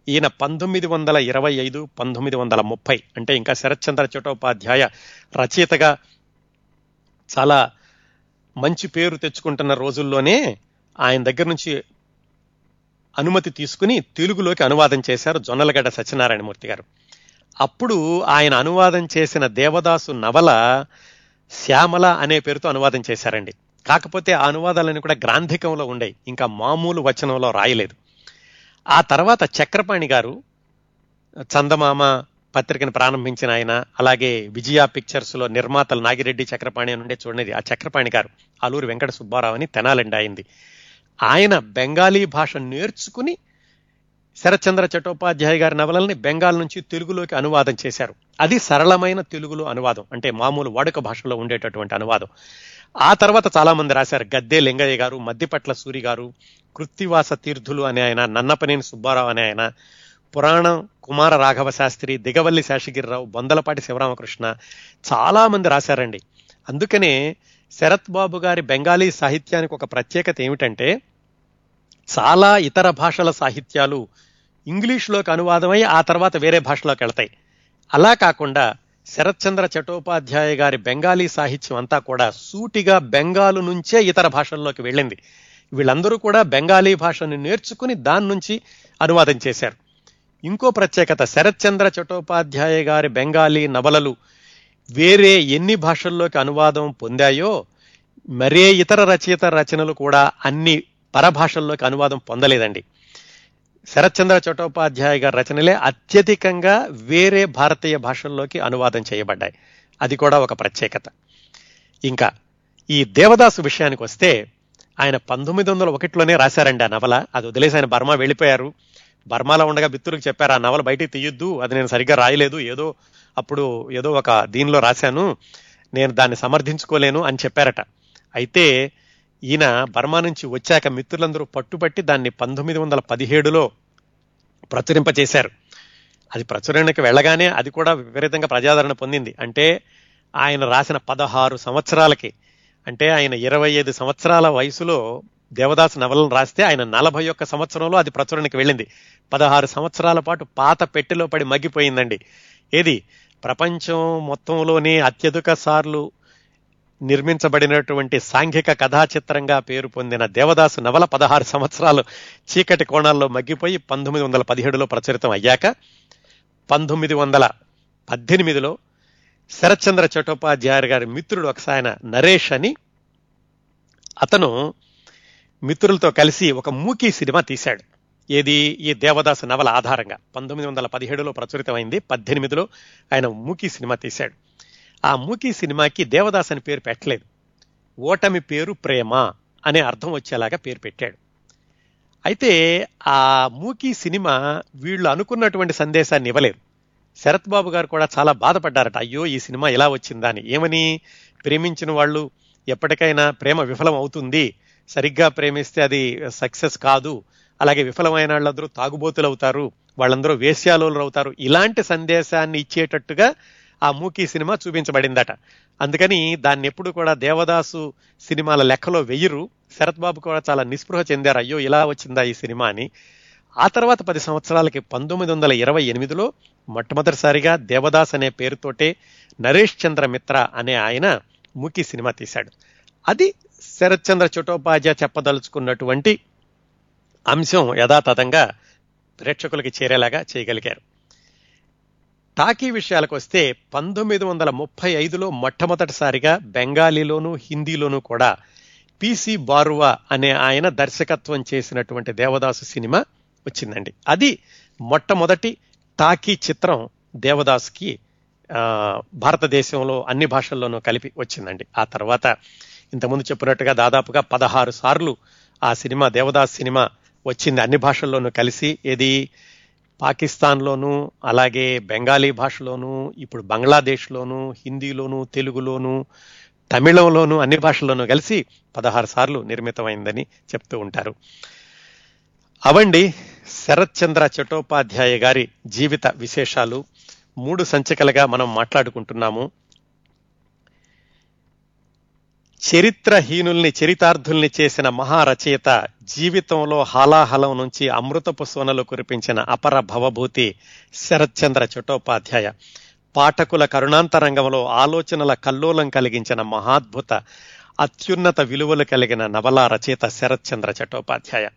Speaker 1: ఈయన పంతొమ్మిది వందల ఇరవై ఐదు పంతొమ్మిది వందల ముప్పై అంటే ఇంకా శరత్చంద్ర చట్టోపాధ్యాయ రచయితగా చాలా మంచి పేరు తెచ్చుకుంటున్న రోజుల్లోనే ఆయన దగ్గర నుంచి అనుమతి తీసుకుని తెలుగులోకి అనువాదం చేశారు జొన్నలగడ్డ సత్యనారాయణమూర్తి గారు. అప్పుడు ఆయన అనువాదం చేసిన దేవదాసు నవల శ్యామల అనే పేరుతో అనువాదం చేశారండి. కాకపోతే ఆ అనువాదాలన్నీ కూడా గ్రాంధికంలో ఉండేవి ఇంకా మామూలు వచనంలో రాయలేదు. ఆ తర్వాత చక్రపాణి గారు చందమామ పత్రికను ప్రారంభించిన ఆయన అలాగే విజయ పిక్చర్స్లో నిర్మాతలు నాగిరెడ్డి చక్రపాణి అని ఉండే చూడండి. ఆ చక్రపాణి గారు అలూరి వెంకట సుబ్బారావు అని తెనాలండి అయింది ఆయన బెంగాలీ భాష నేర్చుకుని శరత్చంద్ర చట్టోపాధ్యాయ గారి నవలల్ని బెంగాల్ నుంచి తెలుగులోకి అనువాదం చేశారు. అది సరళమైన తెలుగులో అనువాదం. అంటే మామూలు వాడుక భాషలో ఉండేటటువంటి అనువాదం. ఆ తర్వాత చాలామంది రాశారు. గద్దే లింగయ్య గారు మద్దిపట్ల సూరి గారు కృత్తివాస తీర్థులు అనే ఆయన నన్నపనేని సుబ్బారావు అనే ఆయన పురాణం కుమార రాఘవ శాస్త్రి దిగవల్లి శేషగిరిరావు బొందలపాటి శివరామకృష్ణ చాలామంది రాశారండి. అందుకనే శరత్ బాబు గారి బెంగాలీ సాహిత్యానికి ఒక ప్రత్యేకత ఏమిటంటే చాలా ఇతర భాషల సాహిత్యాలు ఇంగ్లీష్లోకి అనువాదమై ఆ తర్వాత వేరే భాషలోకి వెళతాయి. అలా కాకుండా శరత్చంద్ర చటోపాధ్యాయ గారి బెంగాలీ సాహిత్యం అంతా కూడా సూటిగా బెంగాలు నుంచే ఇతర భాషల్లోకి వెళ్ళింది. వీళ్ళందరూ కూడా బెంగాలీ భాషను నేర్చుకుని దాని నుంచి అనువాదం చేశారు. ఇంకో ప్రత్యేకత శరత్చంద్ర చటోపాధ్యాయ గారి బెంగాలీ నవలలు వేరే ఎన్ని భాషల్లోకి అనువాదం పొందాయో మరే ఇతర రచయిత రచనలు కూడా అన్ని పరభాషల్లోకి అనువాదం పొందలేదండి. శరత్చంద్ర చటోపాధ్యాయ గారి రచనలే అత్యధికంగా వేరే భారతీయ భాషల్లోకి అనువాదం చేయబడ్డాయి. అది కూడా ఒక ప్రత్యేకత. ఇంకా ఈ దేవదాసు విషయానికి వస్తే ఆయన పంతొమ్మిది వందల ఒకటిలోనే రాశారండి ఆ నవల. అది వదిలేసి ఆయన బర్మా వెళ్ళిపోయారు. బర్మాలో ఉండగా మిత్రులకు చెప్పారు ఆ నవల బయటికి తీయొద్దు అది నేను సరిగ్గా రాయలేదు ఏదో అప్పుడు ఏదో ఒక దీనిలో రాశాను నేను దాన్ని సమర్థించుకోలేను అని చెప్పారట. అయితే ఈయన బర్మా నుంచి వచ్చాక మిత్రులందరూ పట్టుబట్టి దాన్ని పంతొమ్మిది వందల పదిహేడులో ప్రచురింపచేశారు. అది ప్రచురణకి వెళ్ళగానే అది కూడా విపరీతంగా ప్రజాదరణ పొందింది. అంటే ఆయన రాసిన పదహారు సంవత్సరాలకి అంటే ఆయన ఇరవై ఐదు సంవత్సరాల వయసులో దేవదాస్ నవలను రాస్తే ఆయన నలభై ఒక్క సంవత్సరంలో అది ప్రచురణకి వెళ్ళింది. పదహారు సంవత్సరాల పాటు పాత పెట్టెలో పడి మగ్గిపోయిందండి. ఏది? ప్రపంచం మొత్తంలోనే అత్యధిక సార్లు నిర్మించబడినటువంటి సాంఘిక కథా చిత్రంగా పేరు పొందిన దేవదాసు నవల పదహారు సంవత్సరాలు చీకటి కోణాల్లో మగ్గిపోయి పంతొమ్మిది వందల పదిహేడులో ప్రచురితం అయ్యాక పంతొమ్మిది వందల పద్దెనిమిదిలో శరత్చంద్ర చట్టోపాధ్యాయ గారి మిత్రుడు ఒకసారి నరేష్ అని అతను మిత్రులతో కలిసి ఒక మూకీ సినిమా తీశాడు. ఏది? ఈ దేవదాస్ నవల ఆధారంగా. పంతొమ్మిది వందల పదిహేడులో ప్రచురితమైంది పద్దెనిమిదిలో ఆయన మూకీ సినిమా తీశాడు. ఆ మూకీ సినిమాకి దేవదాస్ అని పేరు పెట్టలేదు. ఓటమి పేరు ప్రేమ అనే అర్థం వచ్చేలాగా పేరు పెట్టాడు. అయితే ఆ మూకీ సినిమా వీళ్ళు అనుకున్నటువంటి సందేశాన్ని ఇవ్వలేదు. శరత్ బాబు గారు కూడా చాలా బాధపడ్డారట. అయ్యో ఈ సినిమా ఇలా వచ్చిందా అని. ఏమని? ప్రేమించిన వాళ్ళు ఎప్పటికైనా ప్రేమ విఫలం అవుతుంది. సరిగ్గా ప్రేమిస్తే అది సక్సెస్ కాదు. అలాగే విఫలమైన వాళ్ళందరూ తాగుబోతులు అవుతారు వాళ్ళందరూ వేశ్యాలోలు అవుతారు ఇలాంటి సందేశాన్ని ఇచ్చేటట్టుగా ఆ మూకీ సినిమా చూపించబడిందట. అందుకని దాన్ని ఎప్పుడు కూడా దేవదాసు సినిమాల లెక్కలో వెయ్యరు. శరత్ బాబు కూడా చాలా నిస్పృహ చెందారు. అయ్యో ఇలా వచ్చిందా ఈ సినిమా అని. ఆ తర్వాత పది సంవత్సరాలకి పంతొమ్మిది వందల ఇరవై ఎనిమిదిలో మొట్టమొదటిసారిగా దేవదాస్ అనే పేరుతోటే నరేష్ చంద్ర మిత్ర అనే ఆయన మూకీ సినిమా తీశాడు. అది శరత్ చంద్ర చటోపాధ్యాయ చెప్పదలుచుకున్నటువంటి అంశం యథాతథంగా ప్రేక్షకులకి చేరేలాగా చేయగలిగారు. టాకీ విషయాలకు వస్తే పంతొమ్మిది వందల ముప్పై ఐదులో మొట్టమొదటిసారిగా బెంగాలీలోను హిందీలోనూ కూడా పిసి బారువా అనే ఆయన దర్శకత్వం చేసినటువంటి దేవదాసు సినిమా వచ్చిందండి. అది మొట్టమొదటి టాకీ చిత్రం దేవదాస్కి భారతదేశంలో అన్ని భాషల్లోనూ కలిపి వచ్చిందండి. ఆ తర్వాత ఇంతకుముందు చెప్పినట్టుగా దాదాపుగా పదహారు సార్లు ఆ సినిమా దేవదాస్ సినిమా వచ్చింది. అన్ని భాషల్లోనూ కలిసి ఏది పాకిస్తాన్లోను అలాగే బెంగాలీ భాషలోను ఇప్పుడు బంగ్లాదేశ్లోను హిందీలోను తెలుగులోను తమిళంలోను అన్ని భాషల్లోనూ కలిసి పదహారు సార్లు నిర్మితమైందని చెప్తూ ఉంటారు. అవండి శరత్చంద్ర చట్టోపాధ్యాయ గారి జీవిత విశేషాలు. మూడు సంచికలుగా మనం మాట్లాడుకుంటున్నాము. చరిత్రహీనుల్ని చరితార్థుల్ని చేసిన మహారచయిత జీవితంలో హాలాహలం నుంచి అమృతపు సోనలు కురిపించిన అపర భవభూతి శరత్చంద్ర చట్టోపాధ్యాయ. పాఠకుల కరుణాంతరంగంలో ఆలోచనల కల్లోలం కలిగించిన మహాద్భుత అత్యున్నత విలువలు కలిగిన నవలా రచయిత శరత్చంద్ర చటోపాధ్యాయ